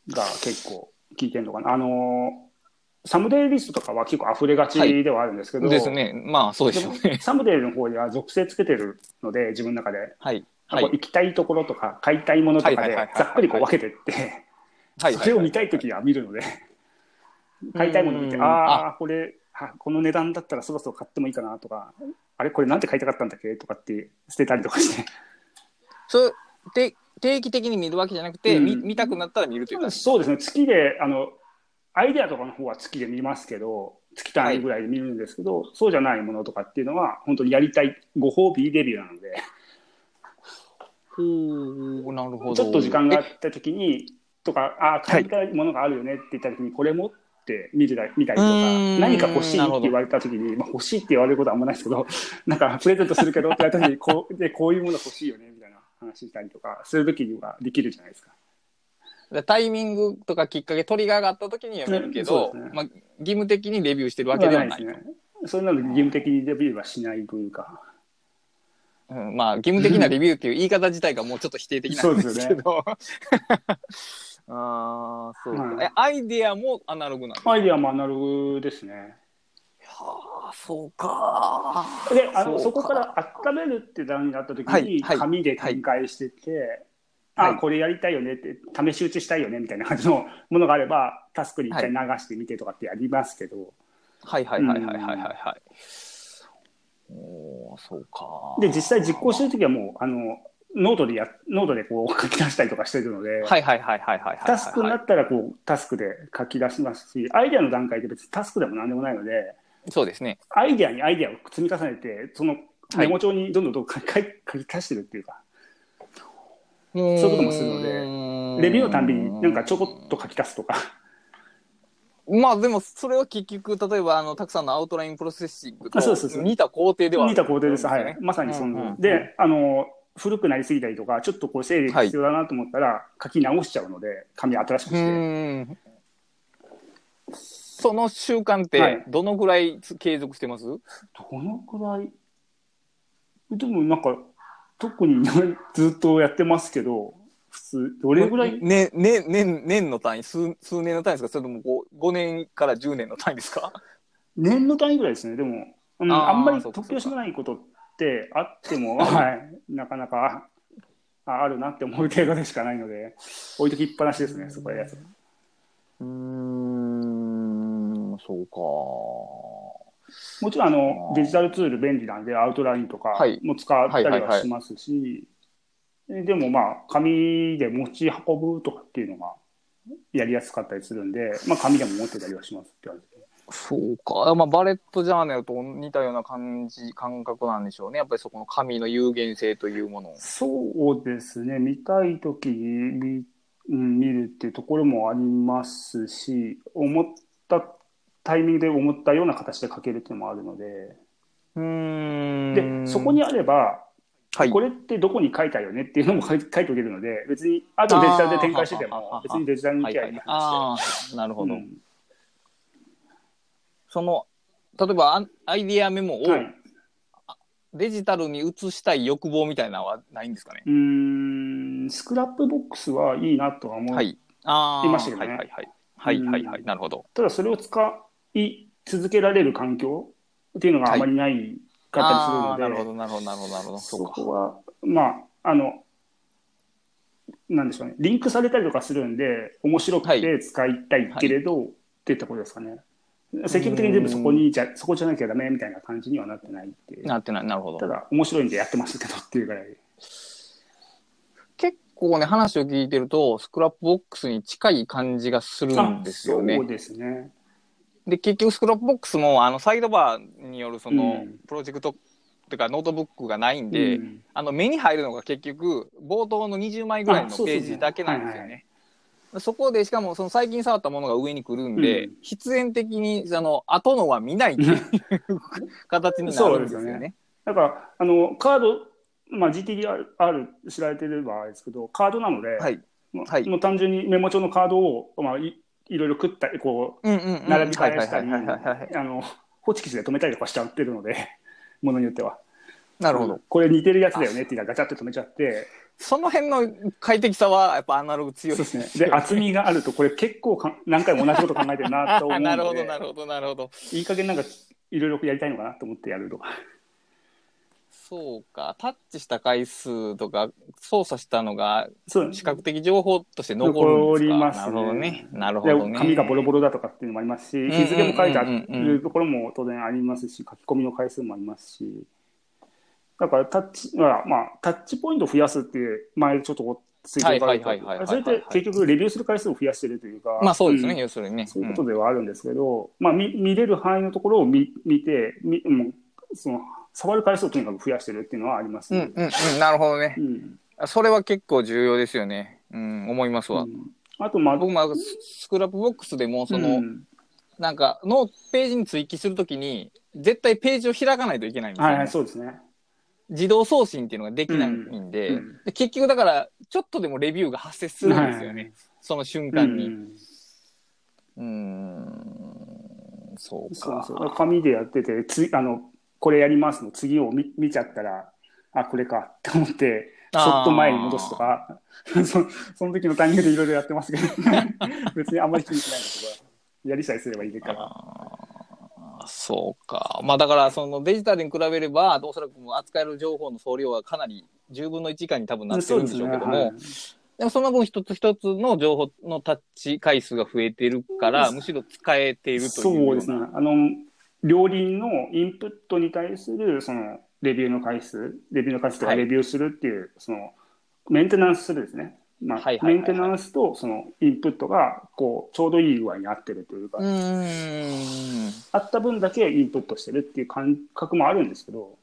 が結構効いてるのかな。あのサムデイリストとかは結構溢れがちではあるんですけど、はい、ですね。まあそうでしょうね。サムデイの方には属性つけてるので、自分の中で。はい。はい、行きたいところとか、買いたいものとかで、ざっくりこう分けてって、それを見たいときは見るので、買いたいもの見て、ああ、これ、この値段だったらそろそろ買ってもいいかなとか、あれ、これなんて買いたかったんだっけとかって捨てたりとかして。そうで定期的に見るわけじゃなくて、うん、見見たくなったら見るというか。そうですね。月であのアイデアとかの方は月で見ますけど、月単位ぐらいで見るんですけど、はい、そうじゃないものとかっていうのは、本当にやりたいご褒美デビューなので、ほうなるほど。ちょっと時間があった時に、とか、あ買いたいものがあるよねって言った時に、これもって見るだ見たりとかうー、ん。何か欲しいって言われた時に、まあ、欲しいって言われることはあんまないですけど、なんかプレゼントするけどって言われた時に、こうでこういうもの欲しいよねみ話したりとか、する時にはできるじゃないですか。でタイミングとかきっかけ、トリガーがあった時に読めるけど、ねまあ、義務的にレビューしてるわけではない。ですね。そういうので義務的にレビューはしないというか。うん、まあ、義務的なレビューっていう言い方自体がもうちょっと否定的なんですけど。ああ、そうか、はいえ、アイデアもアナログなんですか？アイデアもアナログですね。はあ、そうか。で、あのそこから温めるって段になった時に、はいはい紙で展開してて、はいあ、これやりたいよねって、試し打ちしたいよねみたいな感じのものがあれば、タスクに一回流してみてとかってやりますけど、はいはいはいはいはいはいはい。おーそうか。で、実際実行してる時はもう、あの、ノートでや、ノートでこう書き出したりとかしてるので、はいはいはいはいはいはいはい。タスクになったらこう、タスクで書き出しますし、アイデアの段階で別にタスクでもなんでもないので、そうですね。アイデアにアイデアを積み重ねて、そのメモ帳にどんどんどん書き書き足してるっていうか、そういうこともするのでレビューのたんびになんかちょこっと書き足すとか、まあでもそれは結局例えばあのたくさんのアウトラインプロセッシングとあそうそうそう。似た工程ではある似た工程です。はい。まさにその、うんうんで、あの、古くなりすぎたりとか、ちょっとこう整理が必要だなと思ったら、書き直しちゃうので、紙新しくうして。んその習慣っはい。てどのぐらいつ継続してます、どのくらい？でもなんか、特にずっとやってますけど、普通、どれぐらい？ねね年年の単位？数数年の単位ですか？それとも 5, 5年から10年の単位ですか？年の単位ぐらいですね。でも、うんあんまりそうか突拍子もないことってあっても、はい、なかなかああるなって思う程度でしかないので、置いときっぱなしですね、そこやつ。うーんそうか。もちろんあのデジタルツール便利なんで、アウトラインとかはい。も使ったりはしますし、えでもまあ、紙で持ち運ぶとかっていうのがやりやすかったりするんで、まあ、紙でも持ってたりはしますって感じで。そうか、まあ、バレットジャーナルと似たような感じ感覚なんでしょうね。やっぱりそこの紙の有限性というものを。そうですね、見たいときに見,、うん、見るっていうところもありますし、思ったタイミングで思ったような形で書けるっていうのもあるので、うーん。でそこにあれば、はい。これってどこに書いたよねっていうのも書いておけるので、別にあとデジタルで展開してても別にデジタルにはいはい行きゃいい。話ああなるほど、うん。その例えばアアイディアメモをはい、デジタルに移したい欲望みたいなのはないんですかね、うーんスクラップボックスはいいなとは思いましたよね。はいはいはいはい。はいはいなるほど。ただそれを使い続けられる環境っていうのがあまりないかったりするので、なるほどなるほどなるほどなるほど。そこは、まあ、あの、なんでしょうね、リンクされたりとかするんで、面白くて使いたいけれど、っていったことですかね。積極的に全部そこにじゃ、そこじゃなきゃダメみたいな感じにはなってないって。なってない。なるほど。ただ、面白いんでやってますけどっていうぐらい。結構ね話を聞いてると Scrapbox に近い感じがするんですよね。そうですね。で結局 Scrapbox もあのサイドバーによるその、うん。プロジェクトっていうかノートブックがないんで、うん。あの目に入るのが結局冒頭の20枚ぐらいのページだけなんですよはいね。そこでしかもその最近触ったものが上に来るんで、うん。必然的にあの後のは見ないっていう 形になるんですよね。よね。だから、あの、カード、まあ、GTDR 知られてればあれですけど、カードなので、はい。はい。もう単純にメモ帳のカードを、まあ、いいろいろ繰ったり、こう。並び替えしたり、はいはいはいはいはいあの、ホチキスで止めたりとかしちゃってるので、ものによっては。なるほど。これ似てるやつだよねって言ったらガチャって止めちゃって、その辺の快適さはやっぱアナログ強いですね。で、厚みがあると、これ結構か何回も同じこと考えてるなと思うので、なるほどなるほどなるほど。いい加減なんかいろいろやりたいのかなと思ってやるとか。そうか、タッチした回数とか操作したのがそう視覚的情報として残るんですか。残りますね。なるほどね。なるほでどね。紙がボロボロだとかっていうのもありますし、んうん日付も書いてあうんうんうんるところも当然ありますし、書き込みの回数もありますし、だからタッチ、まあ、まあ、タッチポイントを増やすっていう、前ちょっとツイートがあるそれって結局レビューする回数を増やしてるというか、まあそうですね、ん。要するにね。そういうことではあるんですけど、まあ見見れる範囲のところを見見て、みもうその触る回数をとにかく増やしてるっていうのはありますね。うんうんうん、なるほどねう。んそれは結構重要ですよね。うん、思いますわ。うんあと、まあ、僕もスクラップボックスでも、その、うんなんか、のページに追記するときに、絶対ページを開かないといけないんですよ、ねはいはい、そうですね。自動送信っていうのができないんで、うんうんで結局だから、ちょっとでもレビューが発生するんですよね。はいその瞬う間に。んうーん、そうか。そうそう。紙でやってて、つあの、これやりますの次を見見ちゃったら、あ、これかって思って、そっと前に戻すとか、そその時のタイミングでいろいろやってますけど、別にあんまり気にしないんですけど、やりさえすればいいから。そうか。まあだから、そのデジタルに比べれば、おそらくもう扱える情報の総量はかなり10分の1以下に多分なってるんでしょうけども、はいでもその分一つ一つの情報のタッチ回数が増えてるから、むしろ使えているという。そうですね。あの、両輪のインプットに対する、その、レビューの回数、レビューの回数とかはいレビューするっていう、その、メンテナンスするですね。まあ、はいはいはいはいメンテナンスとそのインプットが、こう、ちょうどいい具合に合ってるというか、うーん。合った分だけインプットしてるっていう感覚もあるんですけど、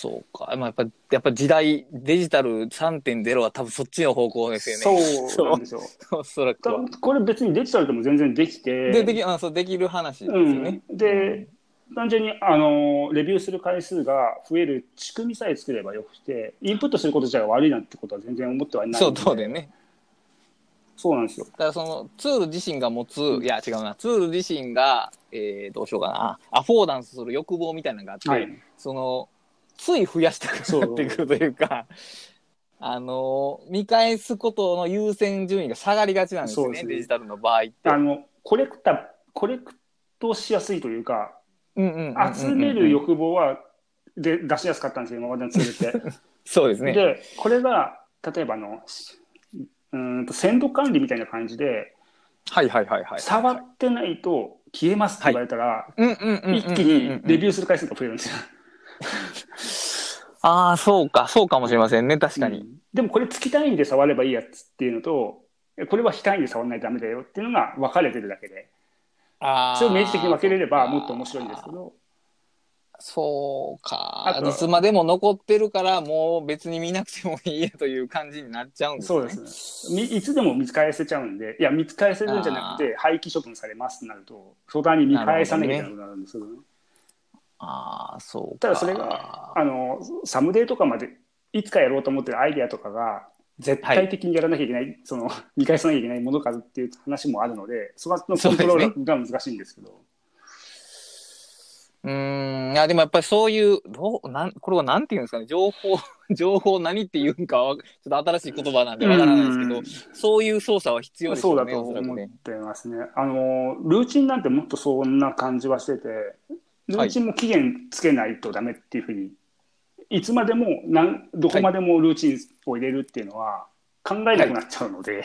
そうか。まあ、やっぱ、やっぱ時代、デジタル3.0は多分そっちの方向ですよね。そうなんですよ。おそらくは。これ別にデジタルでも全然できて、で、でき、あそう、できる話ですよね。うん、で、単純にあのレビューする回数が増える仕組みさえ作ればよくて、インプットすること自体が悪いなんてことは全然思ってはいないそう、そうだよね。そうなんですよ。だからそのツール自身が持つ、いや違うな、ツール自身が、えー、どうしようかな、アフォーダンスする欲望みたいなのがあって、はい。その、つい増やしたくなってくるというか、あの、見返すことの優先順位が下がりがちなんですよね、すねデジタルの場合って。あの、コレクタ、コレクトしやすいというか、集める欲望はで出しやすかったんですよ、今までのツールって。そうですね。で、これが、例えばあの、しうーんと鮮度管理みたいな感じで、はいはいはいはい。触ってないと消えますって言われたら、一気にレビューする回数が増えるんですよ。ああ、そうか、そうかもしれませんね、確かに。うんでもこれ月単位で触ればいいやつっていうのと、えこれは非単位で触らないとダメだよっていうのが分かれてるだけで、ああ。それを明示的に分けれればもっと面白いんですけど、そう。かいつまでも残ってるから、もう別に見なくてもいいやという感じになっちゃうんですね。そうですね。みいつでも見返せちゃうんで、いや、見返せるんじゃなくて、廃棄処分されますってなると、相談に見返さなきゃいけないことになるんですけどね。ああ、そうか。ただそれが、あの、サムデーとかまで、いつかやろうと思ってるアイデアとかが、絶対的にやらなきゃいけない、その、見返さなきゃいけないものかっていう話もあるので、そこのコントロールが難しいんですけど。うーん、いや、でもやっぱりそういう、どう、なん、これはなんていうんですかね、情報、情報何って言うんかは、ちょっと新しい言葉なんでわからないですけど、そういう操作は必要ですよね、そうだと思っ。てますね。あの、ルーチンなんてもっとそんな感じはしてて、ルーチンも期限つけないとダメっていうふうに、い、つまでもなん、どこまでもルーチンを入れるっていうのは考えなくなっちゃうので、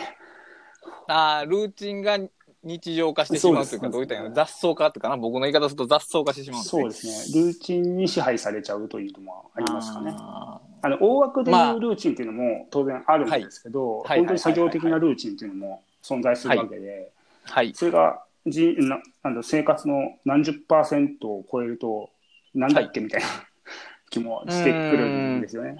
ああ、ルーチンが日常化してしまうというか、どういったの雑草化っていうかな、僕の言い方すると雑草化してしまう。そうですね。ルーチンに支配されちゃうというのもありますかね。ああの大枠でまあ。いうルーチンっていうのも当然あるんですけど、はい。本当に作業的なルーチンっていうのも存在するわけで、ーはい。それがじななんだ生活の何十パーセントを超えると、なんだっけみたいな気もしてくるんですよね、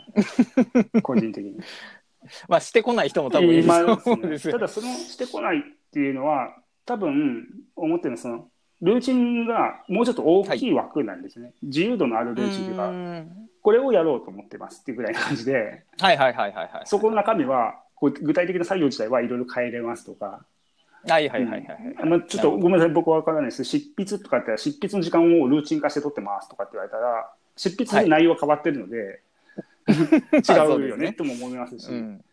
個人的に。まあ、してこない人も多分いる今と思うんですよ。ただ、そのしてこないっていうのは、多分思ってるのはその、ルーチンがもうちょっと大きい枠なんですね。自由度のあるルーチンというか、うんこれをやろうと思ってますっていうぐらいの感じで、はいはいはいはいはい。そこの中身は、こう具体的な作業自体はいろいろ変えれますとか、はいはいはいはいはい。うん。まあ、ちょっとごめんなさい、僕は分からないです。執筆とかって、執筆の時間をルーチン化して取ってますとかって言われたら、執筆で内容は変わってるので、違うよねとも思いますし、うん。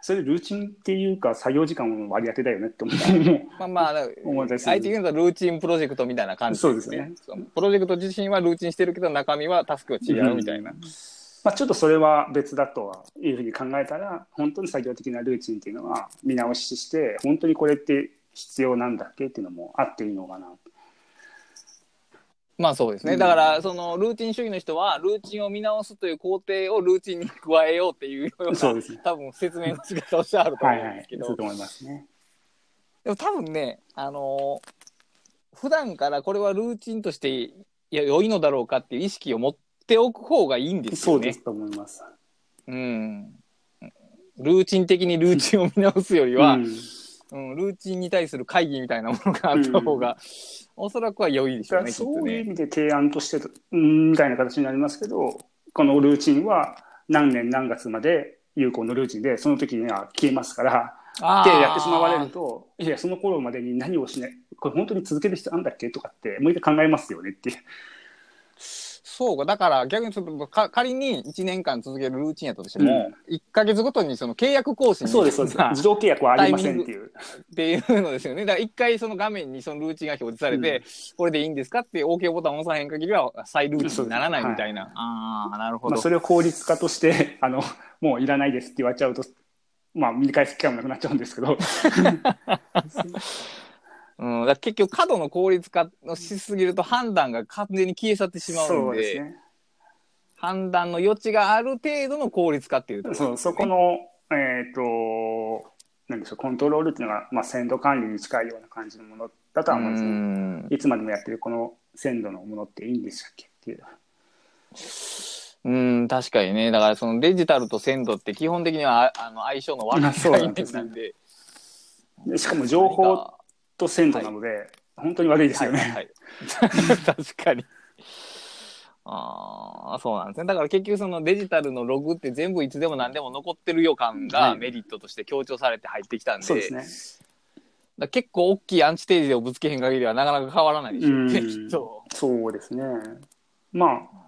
それでルーチンっていうか、作業時間の割り当てだよねって思ったまあまあ、思い出す。相手言うのはルーチンプロジェクトみたいな感じそうですね。プロジェクト自身はルーチンしてるけど、中身はタスクは違うみたいな。まあ、ちょっとそれは別だとはいうふうに考えたら、本当に作業的なルーチンっていうのは見直しして、本当にこれって必要なんだっけっていうのもあっていいのかな。まあそうですね。うんだから、そのルーチン主義の人は、ルーチンを見直すという工程をルーチンに加えようっていうような、そうですね多分説明の仕方をしてあるとはいはい思うんですけ。ど、そうと思いますね。でも多分ね、あのー普段からこれはルーチンとしていや良いのだろうかっていう意識を持っておく方がいいんですよね。そうですと思います。うん。ルーチン的にルーチンを見直すよりは、うんうん、ルーチンに対する会議みたいなものがあった方が、おそらくは良いでしょうね、そういう意ね。味で提案として、うんみたいな形になりますけど、このルーチンは何年何月まで有効のルーチンで、その時には消えますから、でやってしまわれると、いや、その頃までに何をしない、これ本当に続ける必要あるんだっけとかって、もう一回考えますよねっていう。そうか、だから逆にちょっとか仮に1年間続けるルーチンやったとしても、1ヶ月ごとにその契約更新そうです、そうです。が自動契約はありませんっていう。っていうのですよね。だから一回その画面にそのルーチンが表示されて、これでいいんですかって OK ボタンを押さへん限りは再ルーチンにならないみたいな。ああ、なるほど。まあ、それを効率化として、あの、もういらないですって言われちゃうと、まあ、見返す機会もなくなっちゃうんですけど、うん、だ結局過度の効率化をしすぎると判断が完全に消え去ってしまうんで、ですね。判断の余地がある程度の効率化っていうところそう、そこの、えっ、と、なんでしょう、コントロールっていうのが、まあ、鮮度管理に近いような感じのものだとは思うんですうね。んいつまでもやってるこの鮮度のものっていいんでしたっけっていう。うん、確かにね。だからそのデジタルと鮮度って基本的にはああの相性の悪いそうな概念んですねなんで。でしかも情報と鮮度なので、本当に悪いですよね。はいはい、確かに。ああ、そうなんですね。だから結局そのデジタルのログって全部いつでも何でも残ってる予感はいがメリットとして強調されて入ってきたんで、そうですね。だ結構大きいアンチテーゼをぶつけへん限りはなかなか変わらないでしょうね、うんきっと。そうですね。まあ、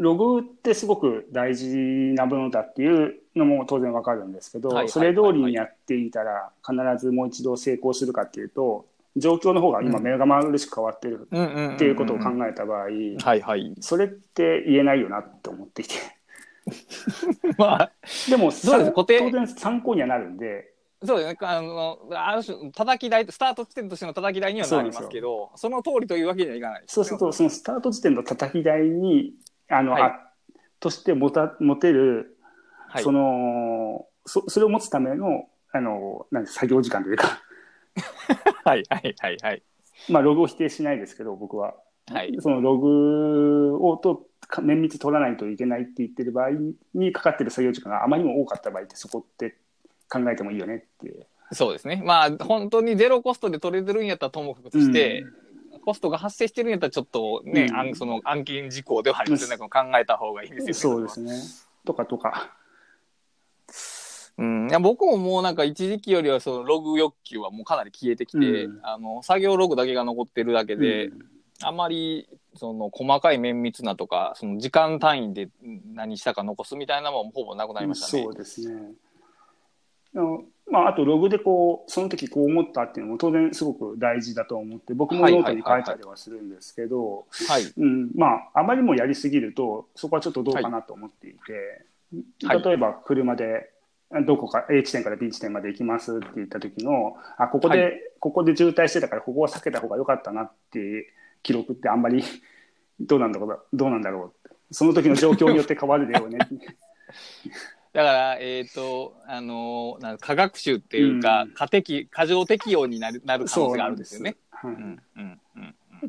ログってすごく大事なものだっていうのも当然わかるんですけど、それ通りにやっていたら必ずもう一度成功するかっていうと、状況の方が今目が丸しく変わってるっていうことを考えた場合。それって言えないよなって思っていて。まあ、でも、そうですさ固定当然参考にはなるんで、そうですね。あの、ある種、叩き台、スタート地点としての叩き台にはなりますけど、その通りというわけにはいかないそうすると、そのスタート時点の叩き台に、あの、はいあとして持た持てるはいそ。のそそれを持つためのあのなんて作業時間というか、はいはいはいはい。まあ、ログを否定しないですけど僕は、はい。そのログをとか綿密に取らないといけないって言ってる場合にかかってる作業時間があまりにも多かった場合ってそこって考えてもいいよねって。そうですね。まあ、本当にゼロコストで取れてるんやったらともかくとして、コストが発生してるんやったらちょっとね、うんあんその懸案事項ではありますよね。考えた方がいいですよね。そうですね。とかとか。うん、いや僕ももうなんか一時期よりはそのログ欲求はもうかなり消えてきて、うんあの作業ログだけが残ってるだけで、うんあまりその細かい綿密なとかその時間単位で何したか残すみたいなのもほぼなくなりましたね。そうですね。まあ、あとログでこうその時こう思ったっていうのも当然すごく大事だと思って僕もノートに書いたりはするんですけど、はい。うん、まああまりもやりすぎるとそこはちょっとどうかなと思っていて、はい。例えば車でどこか A 地点から B 地点まで行きますって言った時のあここで、はい。ここで渋滞してたからここは避けた方が良かったなっていう記録ってあんまりどうなんだろうどうなんだろう。その時の状況によって変わるでよね だから、えっ、と、あのーなんか科学習っていうか、うん。過適、過剰適用になるなる可能性があるんですよね。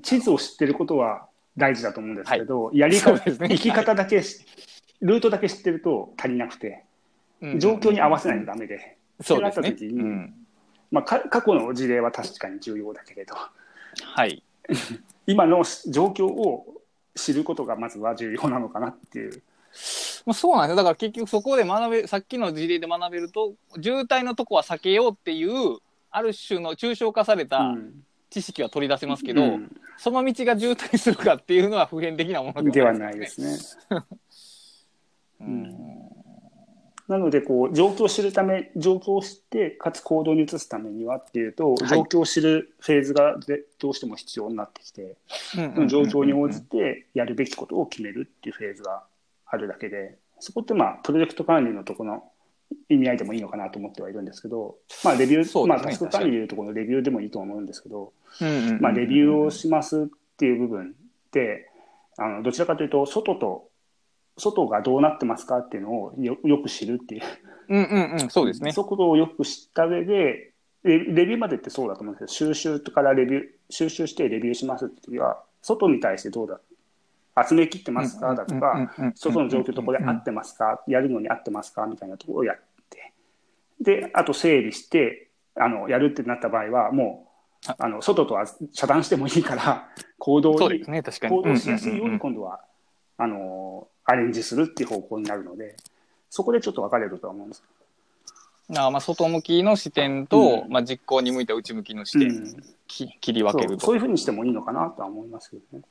地図を知ってることは大事だと思うんですけど、やり方、ね。行き方だけし、ルートだけ知ってると足りなくて、うん。状況に合わせないとダメで、そうですね。ってなった時にうん。まあ、か過去の事例は確かに重要だけれど、はい。今の状況を知ることがまずは重要なのかなっていう。まあ、そうなんですよ。だから結局そこで学べ、さっきの事例で学べると、渋滞のとこは避けようっていう、ある種の抽象化されたうん知識は取り出せますけど、うんその道が渋滞するかっていうのは普遍的なものでではないいですね。ね。うんなのでこう状況を知るため状況を知ってかつ行動に移すためにはっていうと、はい状況を知るフェーズがでどうしても必要になってきて、うん状況に応じてやるべきことを決めるっていうフェーズがあるだけでそこってまあプロジェクト管理のところの意味合いでもいいのかなと思ってはいるんですけど、まあ、レビュー、ねまあタスク管理でいうところのレビューでもいいと思うんですけど、まあ、レビューをしますっていう部分ってあのどちらかというと外と外がどうなってますかっていうのをよよく知るっていううんうんうん、そうですね。そこをよく知った上でレレビューまでってそうだと思うんですけど収集からレビュー収集してレビューしますって時は外に対してどうだ集め切ってますか？だとか外の状況とこれ合ってますか？やるのに合ってますか？みたいなところをやってで、あと整理して、あの、やるってなった場合は、もう、あの、外とは遮断してもいいから、行動にね。行動しやすいように今度は、あの、アレンジするっていう方向になるので、そこでちょっと分かれるとは思うんです。だからまあ外向きの視点と、うんまあ、実行に向いた内向きの視点、うんき切り分けると。そうそういうふうにしてもいいのかなとは思いますけどね。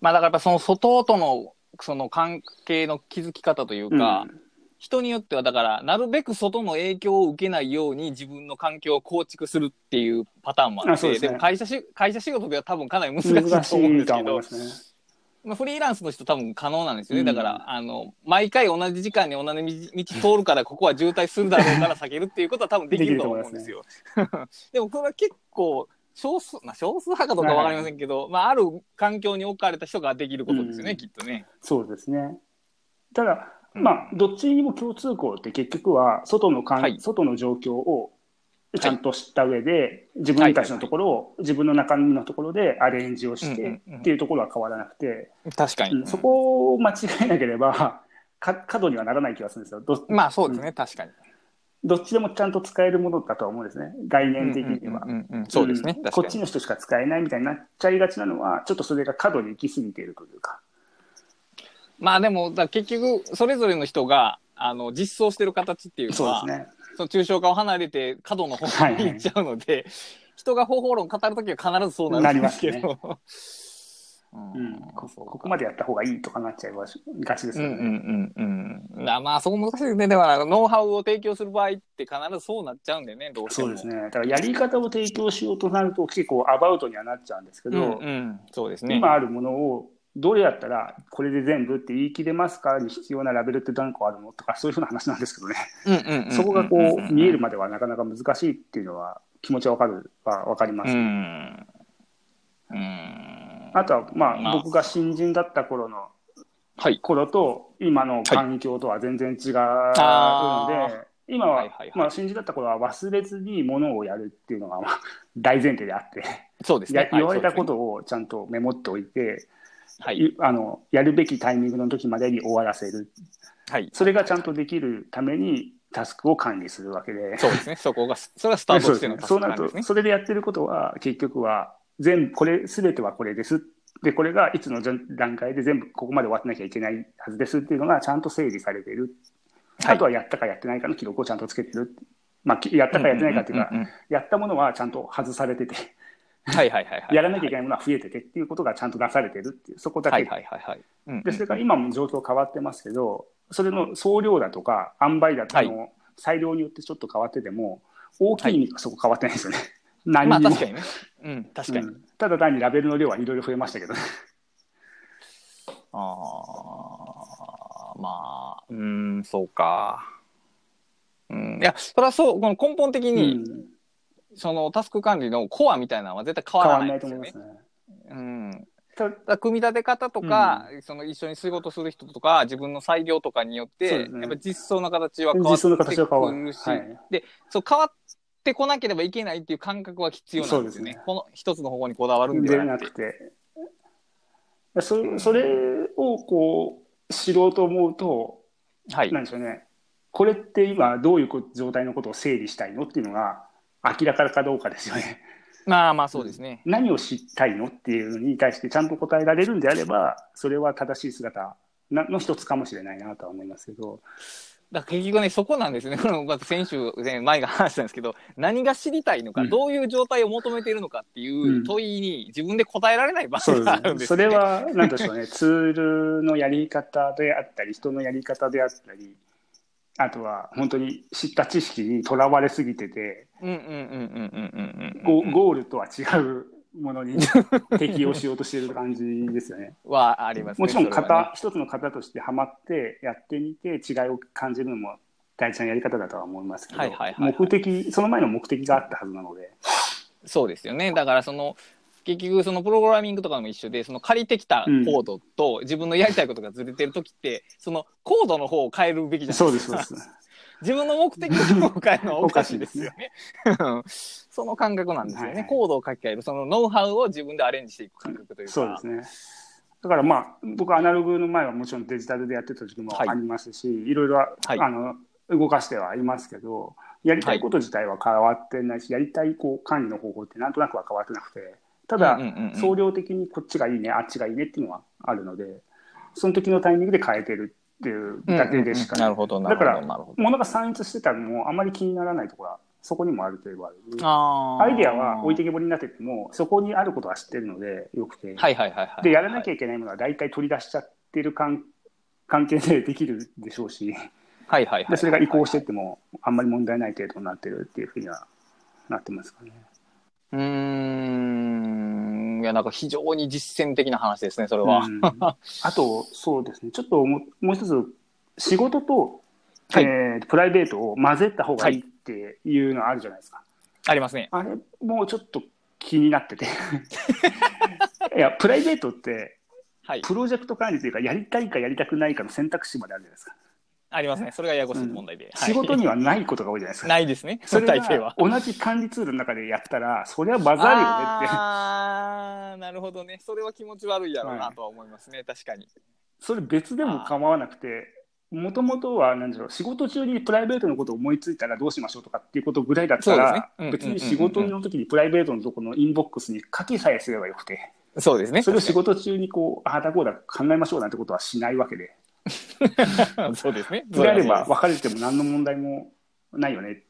まあだからやっぱその外とのその関係の築き方というか、うん。人によってはだからなるべく外の影響を受けないように自分の環境を構築するっていうパターンもあってあそうですね。も会社し会社仕事では多分かなり難しいと思うん難ですけどますね。まあ、フリーランスの人多分可能なんですよね、うん。だからあの毎回同じ時間に同じ道道通るからここは渋滞するだろうから避けるっていうことは多分できると思うんですよ。で もこれは結構少数、まあ、少数派かどうかわかりませんけど、まあ、ある環境に置かれた人ができることですよね、うんきっとね。そうですね。ただ、うんまあ、どっちにも共通項って結局は、外のかん、はい外の状況をちゃんと知った上で、自分たちのところを、自分の中身のところでアレンジをしてうんうんうんっていうところは変わらなくて、確かに。うんそこを間違えなければ、か過度にはならない気がするんですよ。どまあそうですね、確かに。どっちでもちゃんと使えるものだとは思うんですね。概念的にはそうですね。こっちの人しか使えないみたいになっちゃいがちなのは、ちょっとそれが過度に行き過ぎているというか。まあでも、だ結局、それぞれの人が、あの、実装してる形っていうのは、そうですね。その抽象化を離れて角の方に行っちゃうので、人が方法論語るときは必ずそうなるんですけど。こここまでやった方がいいとかなっちゃいがちですよね。うんうんうんうん。だまあそこ難しいですね。でもノウハウを提供する場合って必ずそうなっちゃうんだよね、どうしても。そうですね。だからやり方を提供しようとなると結構アバウトにはなっちゃうんですけど、うんうん、そうですね。今あるものをどれやったらこれで全部って言い切れますかに必要なラベルって何個あるのとかそういうふうな話なんですけどね。そこがこう見えるまではなかなか難しいっていうのは気持ちはわかるはわかります。うん。うん。あとはまあまあ僕が新人だった頃のはい。頃と今の環境とは全然違うので、あ今は、はいはいはいまあ、新人だった頃は忘れずにものをやるっていうのがまあ 大前提であって、そうですねや。言われたこはいとをちゃんとメモっておいて、はい。いあのやるべきタイミングの時までに終わらせるはい。それがちゃんとできるためにタスクを管理するわけで。そうですね。そこが、それがスタートしてのタスそうなると、クなんですね。それでやってることは、結局は、全部、これ、すべてはこれです。で、これがいつの段階で全部ここまで終わってなきゃいけないはずですっていうのがちゃんと整理されている。はいあとはやったかやってないかの記録をちゃんとつけてる。まあ、きやったかやってないかっていうか、やったものはちゃんと外されてて、はいはいはいはい。やらなきゃいけないものは増えててっていうことがちゃんと出されてるっていう、そこだけはいはいはいはい。うんで、それから今も状況変わってますけど、それの総量だとか、塩梅だとかの裁量によってちょっと変わってても、大きい意味がそこ変わってないですよね。何にも。まあ確かにね。うん、確かに。うんただ単にラベルの量はいろいろ増えましたけどね。ああ、まあ、うーん、そうか。うん、いや、それはそう、この根本的うに、んそのタスク管理のコアみたいなのは絶対変変わわらないですよね。ね。うん。ただ組み立て方とか、その一緒に仕事する人とか、自分の裁量とかによって、ねやっぱ実装の形は変わ実って装の形は変わる。くるし、はい。そう変わってこなければいけないっていう感覚は必要なんですよね。ねこの一つの方向にこだわるんでではなくて。そそれをこう知ろうと思うと、はい。なんでしょうね、これって今どういうこ状態のことを整理したいのっていうのが明らかかどうかですよね。まあまあそうですね。何を知りたいのっていうのに対してちゃんと答えられるんであれば、それは正しい姿なの一つかもしれないなとは思いますけど、だ結局ね、そこなんですよね。このまず先週、ね、前が話したんですけど、何が知りたいのか、うんどういう状態を求めているのかっていう問いに自分で答えられない場合があるんで。ですすよね。それは、なんでしょうね、ツールのやり方であったり、人のやり方であったり、あとは本当に知った知識にとらわれすぎてて、うんうんうんうんうんうんうんゴうん。ゴールとは違うものに 適応しようとしている感じですよね。はありますね。もちろん型、ね一つの型としてはまってやってみて違いを感じるのも大事なやり方だとは思いますけど、はいはいはいはい目的、その前の目的があったはずなので、そうですよね。だからその、結局そのプログラミングとかも一緒で、その借りてきたコードと自分のやりたいことがずれてるときって、そのコードの方を変えるべきじゃないそうです、ですか。そうです。自分の目的を変えるのはおかしいですよね。その感覚なんですよね、はいはい。コードを書き換える、そのノウハウを自分でアレンジしていく感覚というか。そうですね。だからまあ、僕アナログの前はもちろんデジタルでやってた時もはい。ありますし、い、ろいろ、はい。あの動かしてはいますけど、やりたいこと自体は変わってないし、やりたいこう管理の方法ってなんとなくは変わってなくて、ただ、総量的にこっちがいいね、あっちがいいねっていうのはあるので、その時のタイミングで変えてるっていうだけでしかうんうんうんなるほど、だからなるほど。物が散逸してたのもあまり気にならないところはそこにもある程度ある。あーアイデアは置いてけぼりになってても、そこにあることは知ってるのでよくて、はいはいはいはい。で、やらなきゃいけないものは大体取り出しちゃってる関関係でできるでしょうし、はいはいはい。でそれが移行してっても、あんまり問題ない程度になってるっていうふうにはなってますかね。うーん。いや、なんか非常に実践的な話ですね、それは。うん あと、そうですね、ちょっともうもう一つ、仕事と、はいえープライベートを混ぜた方がいいっていうのあるじゃないですか。ありますね。あれ、もうちょっと気になってて。いや、プライベートって、はい。プロジェクト管理というか、やりたいかやりたくないかの選択肢まであるじゃないですか。ありますね。それがややこしい問題で。はい仕事にはないことが多いじゃないですか。ないですね。それ大抵はが。同じ管理ツールの中でやったら、それはバズるよねって。ああ、なるほどね。それは気持ち悪いやろうなとは思いますね。確かに。それ別でも構わなくて、もともとは、なんでしょう、仕事中にプライベートのことを思いついたらどうしましょうとかっていうことぐらいだったら別に仕事の時にプライベートのとこのインボックスに書きさえすればよくて、そうですね。それを仕事中にこう、ああだこうだ考えましょうなんてことはしないわけで、そうですね。であれば別れても何の問題もないよねって。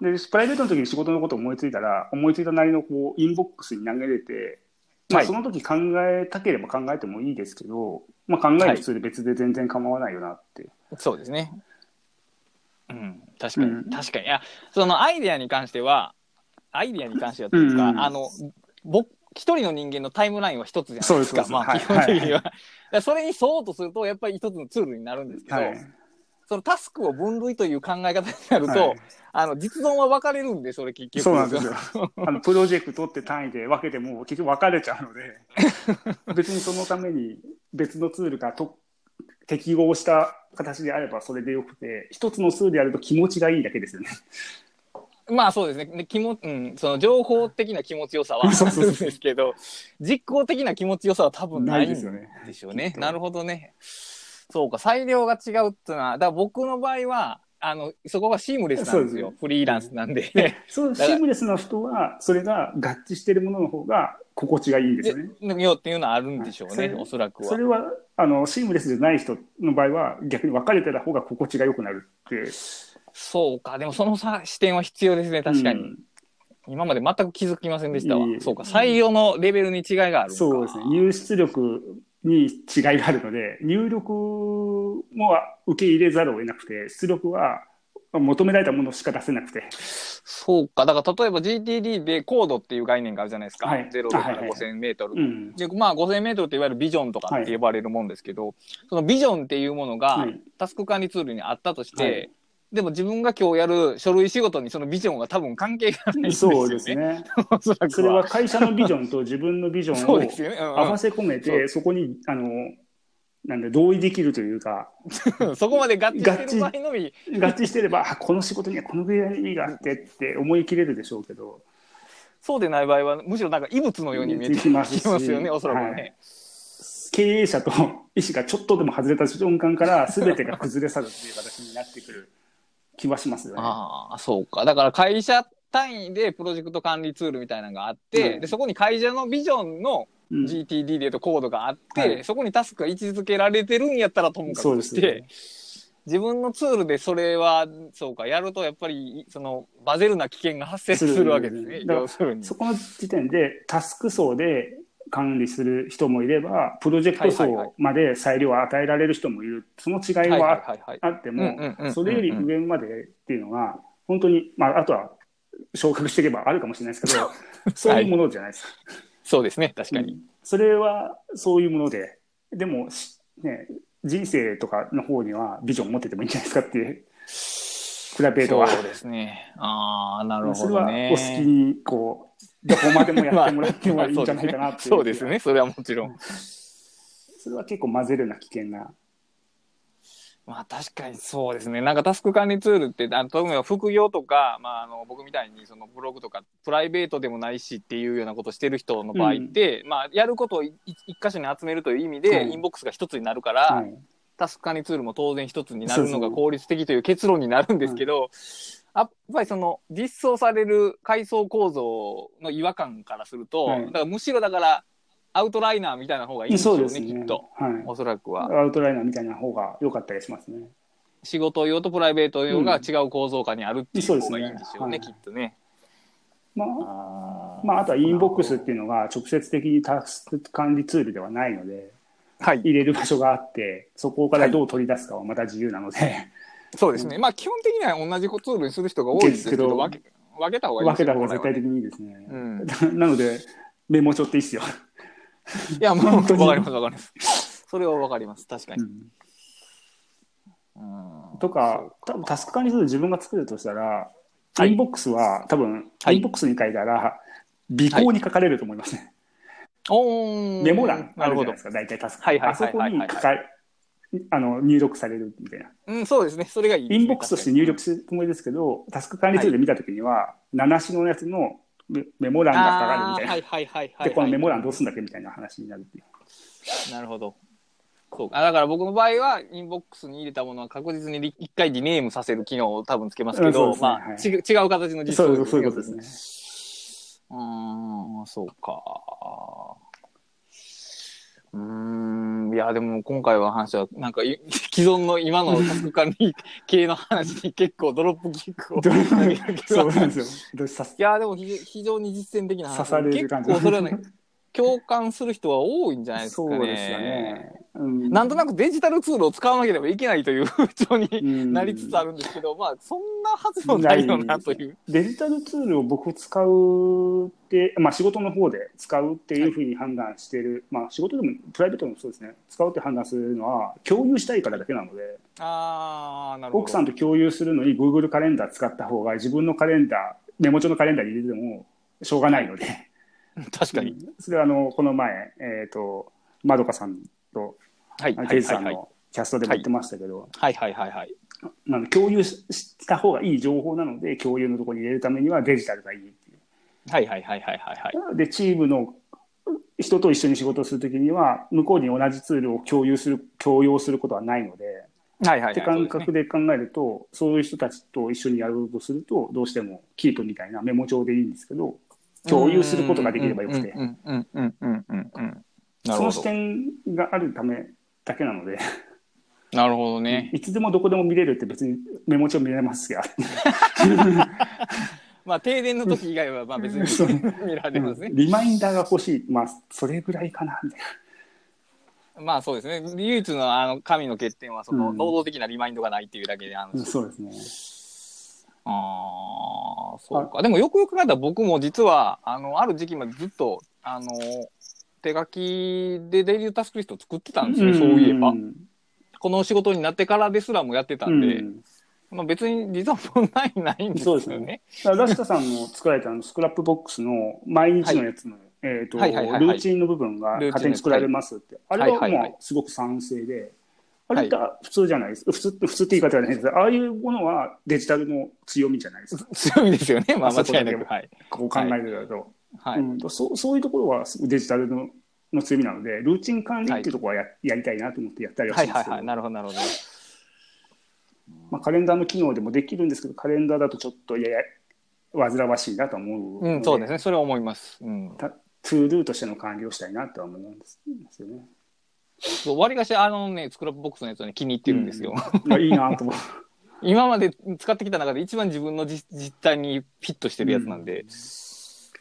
で、プライベートの時に仕事のことを思いついたら、思いついたなりのこうインボックスに投げれて、まあ、はいその時考えたければ考えてもいいですけど、まあ、考える普通で別で全然構わないよなって。そうですね。うん、確かに、うん確かに。いや、そのアイデアに関しては、アイデアに関してはというか、うんうんあの、僕、一人の人間のタイムラインは一つじゃないですか。すまあ、基本的には。だからそれに沿おうとすると、やっぱり一つのツールになるんですけど、はい。そのタスクを分類という考え方になると、はいあの、実存は分かれるんで、それ結局。そうなんですよ。あのプロジェクトって単位で分けても結局分かれちゃうので、別にそのために別のツールがと適合した形であればそれでよくて、一つのツールでやると気持ちがいいだけですよね。まあそうですね。で気も、うん、その情報的な気持ちよさは あるんですけど、実行的な気持ちよさは多分ないんですよねでしょうねきっ。となるほどね。そうか、裁量が違うっていうのは、だから僕の場合は、あの、そこがシームレスなんですよ。そうですねフリーランスなんで。で、そのだからシームレスの人は、それが合致しているものの方が心地がいいんですよね。で、よっていうのはあるんでしょうね、おそらくはそ。れはあのシームレスじゃない人の場合は逆に分かれてた方が心地が良くなるってそうか、でもそのさ視点は必要ですね、確かに。うん。今まで全く気づきませんでしたわ。いえい。え。そうか、採用のレベルに違いがあるそうですね。入出力に違いがあるので入力も受け入れざるを得なくて出力は求められたものしか出せなくて。そうか、だから例えば GTD でコードっていう概念があるじゃないですか。はい。0からはいはい。5000メートル。うん。で、まあ5000メートルっていわゆるビジョンとかって呼ばれるもんですけど、そのビジョンっていうものがはい。タスク管理ツールにあったとして、はいでも自分が今日やる書類仕事にそのビジョンは多分関係がないんですよね。そうです。ね。おそらくは。それは会社のビジョンと自分のビジョンを合わせ込めてそこにあのなんで同意できるというか。そこまで合致してる場合のみ、合致してればあこの仕事にはこのぐらいの意味があってって思い切れるでしょうけど。そうでない場合は、むしろなんか異物のように見えてきますしますよね、おそらくね。はい。経営者と 意思がちょっとでも外れた瞬間から全てが崩れ去るっていう形になってくる気はしますよね。ああ、そうか。だから会社単位でプロジェクト管理ツールみたいなのがあって、うんでそこに会社のビジョンのうん GTD で言うとコードがあって、はいそこにタスクが位置づけられてるんやったらともかくして、ですよね。自分のツールでそれは、そうか、やるとやっぱり、その、バゼルな危険が発生するわけですね。するに。そこの時点でタスク層で管理する人もいれば、プロジェクトはいはいはい層まで裁量を与えられる人もいる。その違いはいはいははいはい。あってうんうんうんうんうんも、それより上までっていうのは、本当に、まあ、あとは昇格していけばあるかもしれないですけど、そういうものじゃないですか。そうですね、確かに。それはそういうもので、でも、しね、人生とかの方にはビジョンを持っててもいいんじゃないですかっていう、プライベートは。そうですね。ああ、なるそれはほどね。お好きに、こう、どこまでもやってもらってもいいんじゃないかなって。そうですね、それはもちろん。それは結構混ぜるな危険な。まあ確かにそうですね。なんかタスク管理ツールって、あの副業とか、まああの僕みたいにそのブログとかプライベートでもないしっていうようなことをしてる人の場合って、まあやることをい一箇所に集めるという意味で、はいインボックスが一つになるから、はい。タスク管理ツールも当然一つになるのそうそうが効率的という結論になるんですけど、やっぱりその実装される階層構造の違和感からすると、はいだからむしろだからアウトライナーみたいな方がいいんでしょうね、きっと。はい。おそらくは。アウトライナーみたいな方が良かったりしますね。仕事用とプライベート用が違う構造化にあるっていう方がいいんでしょうね、そうですねきっとね。まあ、まあ、あとはインボックスっていうのが直接的にタスク管理ツールではないので、はい。入れる場所があって、そこからどう取り出すかはまた自由なので、そうですね。まあ基本的には同じツールにする人が多いですけど、ですけど分け分けた方がいい分けた方が絶対的にいいですね。うんなので、メモ帳っていいっすよ。いや、もう、本当にわかります、わかります。それはわかります、確かに。うんうんとか、多分タスク管理ツール自分が作るとしたら、はいインボックスは多分、はいインボックスに書いたら、備考に書かれると思いますね。おーメモ欄あなるほどるじゃないですか、大体タスク。はいはいあそこはいはいはいに書かあの入力されるみたいな。うん、そうですね。それがいいインボックスとして入力するつもりですけど、タスク管理ツールで見たときには、7種のやつのメメモ欄がかかるみたいな。はいはいはいはい。で、このメモ欄どうするんだっけみたいな話になるっていう。なるほど。そうか。あだから僕の場合は、インボックスに入れたものは確実にリ一回リネームさせる機能を多分つけますけど、うんねまあ、はいち違う形の実装そうそういうことですね。うーん、そうか。うーん、いや、でも今回は話は、なんかい、既存の今のタスク管理系の話に結構ドロップキックを投げかけるそうなんですよ。いや、でも非非常に実践的な話。刺される感じ結構それはね、共感する人は多いんじゃないですかね。そうですよね。うんなんとなくデジタルツールを使わなければいけないという 風潮にうんなりつつあるんですけど、まあ、そんなはずもないよなという。デジタルツールを僕使うって、まあ、仕事の方で使うっていうふうに判断してる、まあ、仕事でもプライベートでもそうですね使うって判断するのは共有したいからだけなのでああ、なるほど。奥さんと共有するのに Google カレンダー使った方が自分のカレンダーメモ帳のカレンダーに入れてもしょうがないので確かに。うんそれはあのこの前、えー、とまどかさんとはい。ケイジさんはい。のキャストでも言ってましたけど、はいはいはいはい。まあ、共有しした方がいい情報なので共有のところに入れるためにはデジタルがいいっていう。はいはいはいはいはいはい。で、チームの人と一緒に仕事をするときには、向こうに同じツールを共有する、共用することはないので、はいはいはい。って感覚でで考えると、そういう人たちと一緒にやろうとすると、どうしてもキープみたいなメモ帳でいいんですけど、共有することができればよくてその視。点があるためだけなので、なるほどね。いつでもどこでも見れるって別にメモ帳見れますが、まあ、停電の時以外は、まあ別に見られますね。リマインダーが欲しい、まあ、それぐらいかな、みたいな。まあそうですね。唯一のあの紙の欠点は、その、うん能動的なリマインドがないっていうだけであるんですそうですね。ああ、そうか。でもよくよく考えたら僕も実は、あの、ある時期までずっと、あの、手書きでデイリータスクリストを作ってたんですよ、そういえば。んこの仕事になってからですらもやってたんで、うんまあ、別に実は問題ないんですよね。そうですね。倉下さんの作られたあのスクラップボックスの毎日のやつの、えーとルーチンの部分が勝手に作られますって、あれはもうすごく賛成で、あれって普通じゃないです、普通って普通って言い方じゃないですああいうものはデジタルの強みじゃないですか 強いですよね、まあ間違いなく。はい。こう考えると、はい。うん、そうそういうところはデジタルのの強みなのでルーチン管理っていうところはや,、やりたいなと思ってやったりはしますけど、はいはいはい。なるほど、なるほど。まあ、カレンダーの機能でもできるんですけどカレンダーだとちょっとやや煩わしいなと思うのうん、そうですね。それは思います。うん。た ToDo としての管理をしたいなとは思うんですよね。そう割りかし、あのね、スクラップボックスのやつはね、気に入ってるんですよ。いやいいなと思う。今まで使ってきた中で一番自分の実実態にフィットしてるやつなんで。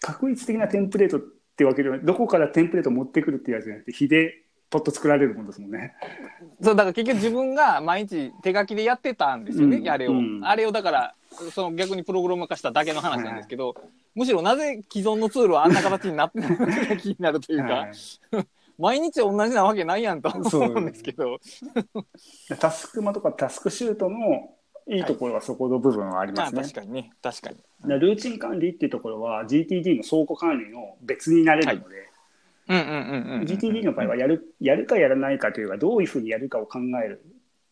確率的なテンプレートってわけではないどこからテンプレートを持ってくるっていうやつじゃなくて、日でポッと作られるものですもんね。そう、だから結局自分が毎日手書きでやってたんですよね、うんあれを。うんあれをだから、その逆にプログラム化しただけの話なんですけど、むしろなぜ既存のツールはあんな形になってないのかが気になるというか、はい毎日同じなわけないやんと思うんですけど、タスクマとかタスクシュートのいいところはそこの部分はありますね。確かにね、確かに。でルーチン管理っていうところは GTD の倉庫管理の別になれるので、うんうんうんうん。GTD の場合はやるやるかやらないかというかどういうふうにやるかを考える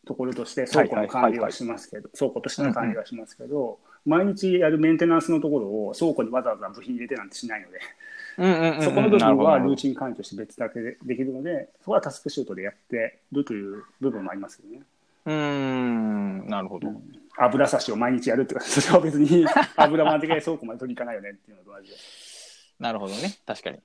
ところとして倉庫の管理はしますけど、倉庫としての管理はしますけど、毎日やるメンテナンスのところを倉庫にわざわざ部品入れてなんてしないので、うんうんうんうんそこの部分はルーチン管理として別だけでできるので、そこはタスクシュートでやってるという部分もありますよね。うーん、なるほど。油差しを毎日やるってそれは別に 油までが倉庫まで取りに行かないよねっていうのと同じで。なるほどね。確かに。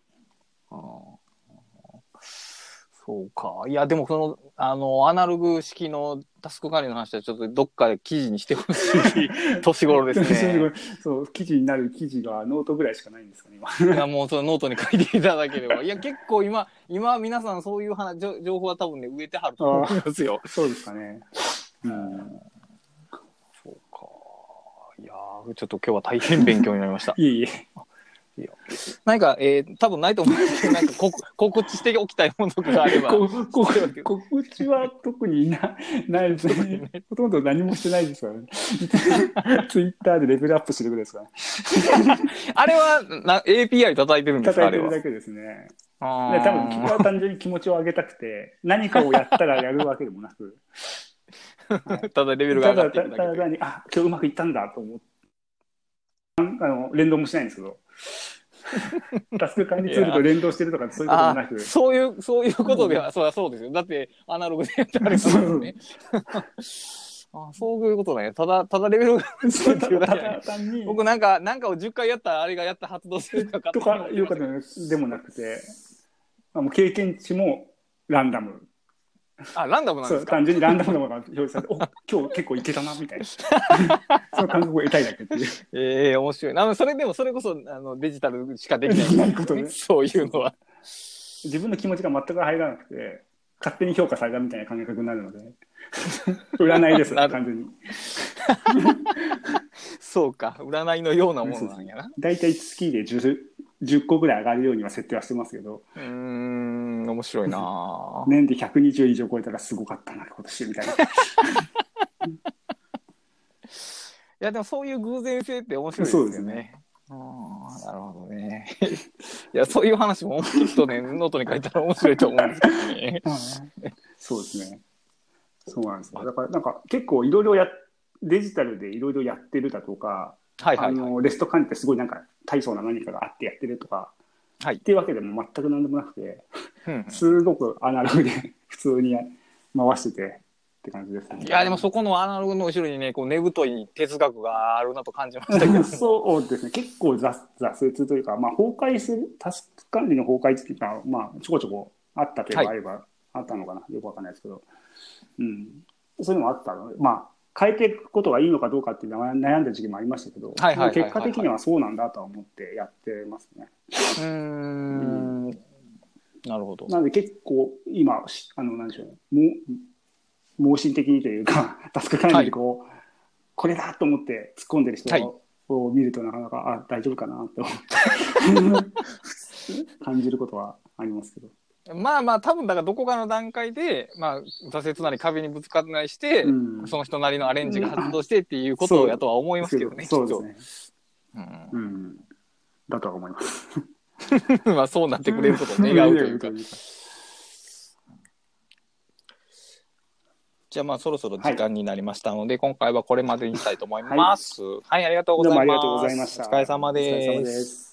そうか。いや、でもその、あの、アナログ式のタスク管理の話はちょっとどっかで記事にしてほしい ところですね。そう、記事になる記事がノートぐらいしかないんですかね、今。いや、もうそのノートに書いていただければ。いや、結構今、今皆さんそういう話、情情報は多分ね、飢えてはると思いますよ。そうですかね。うん。そうか。いやーちょっと今日は大変勉強になりました。いえいえ。何か、えー、多分ないと思うんですけど、なんか告告知しておきたいものがあれば。ここ告知は特になないですね。ほとんど何もしてないですからね。ツイッターでレベルアップしてるぐらいですからね。あれはな API 叩いてるんですか？叩いてるだけですね。で多分君は単純に気持ちを上げたくて、何かをやったらやるわけでもなく、ただレベルがただ上がっていくだけで。ただ単に、あ今日うまくいったんだと思って、あの連動もしないんですけど、タスク管理ツールと連動してるとかそういうこともあなくー、そういう、そういうことでは、そりゃそうですよ。だって、アナログでやってありますもんね。あそういうことね。ただ、ただレベルがそうっていうだたけ僕なんか、なんかを10回やったら、あれがやった発動するかとかいうことでもなくて、あもう経験値もランダム。あ、ランダムなんですか？単純にランダムなものが表示されて、お今日結構いけたな、みたいな。その感覚を得たいだけっていう。ええ面白いな。それでも、それこそ、あの、デジタルしかできない。できないことねそういうのは。自分の気持ちが全く入らなくて、勝手に評価されたみたいな感覚になるので、占いです、完全に。そうか。占いのようなものなんやな。大体月で 10, 10個ぐらい上がるようには設定はしてますけど、うーん、面白いな 年で120以上超えたらすごかったな、今年みたいな。いや、でもそういう偶然性って面白いですよねそうですね。ああ、なるほどね。いや、そういう話も、ちょっとね、ノートに書いたら面白いと思うんですけどね。そうですね。そうなんですよ。だからなんか結構いろいろや、デジタルでいろいろやってるだとか、はいはいはい。あのレスト管理ってすごいなんか大層な何かがあってやってるとか、はい。っていうわけでも全く何でもなくて、うんうん。すごくアナログで 普通に回しててって感じですね。いや、でもそこのアナログの後ろにね、こう、根太い哲学があるなと感じましたけど。そうですね、結構挫挫折というか、まあ、崩壊する、タスク管理の崩壊っていうか、まあ、ちょこちょこあったといえばあれば、あったのかな、よくわかんないですけど、うん、そういうのもあったので、まあ、変えていくことがいいのかどうかっていう悩んだ時期もありましたけど、はいはいはいはいはい結果的にはそうなんだとは思ってやってますね。うーん。なるほど。なので結構今、しあの、なんでしょうね、も盲信的にというか、タスク管理でこう、これだと思って突っ込んでる人はいを見るとなかなか、あ、大丈夫かなって思って 感じることはありますけど。まあまあ、多分だからどこかの段階で、まあ、挫折なり壁にぶつかんないして、うんその人なりのアレンジが発動してっていうことやとは思いますけどね、きっうですね。うんうん。だとは思います。まあ、そうなってくれることを願うというか。じゃあまあ、そろそろ時間になりましたので、今回はこれまでにしたいと思います。はい、ありがとうございます。どうもありがとうございました。お疲れ様です。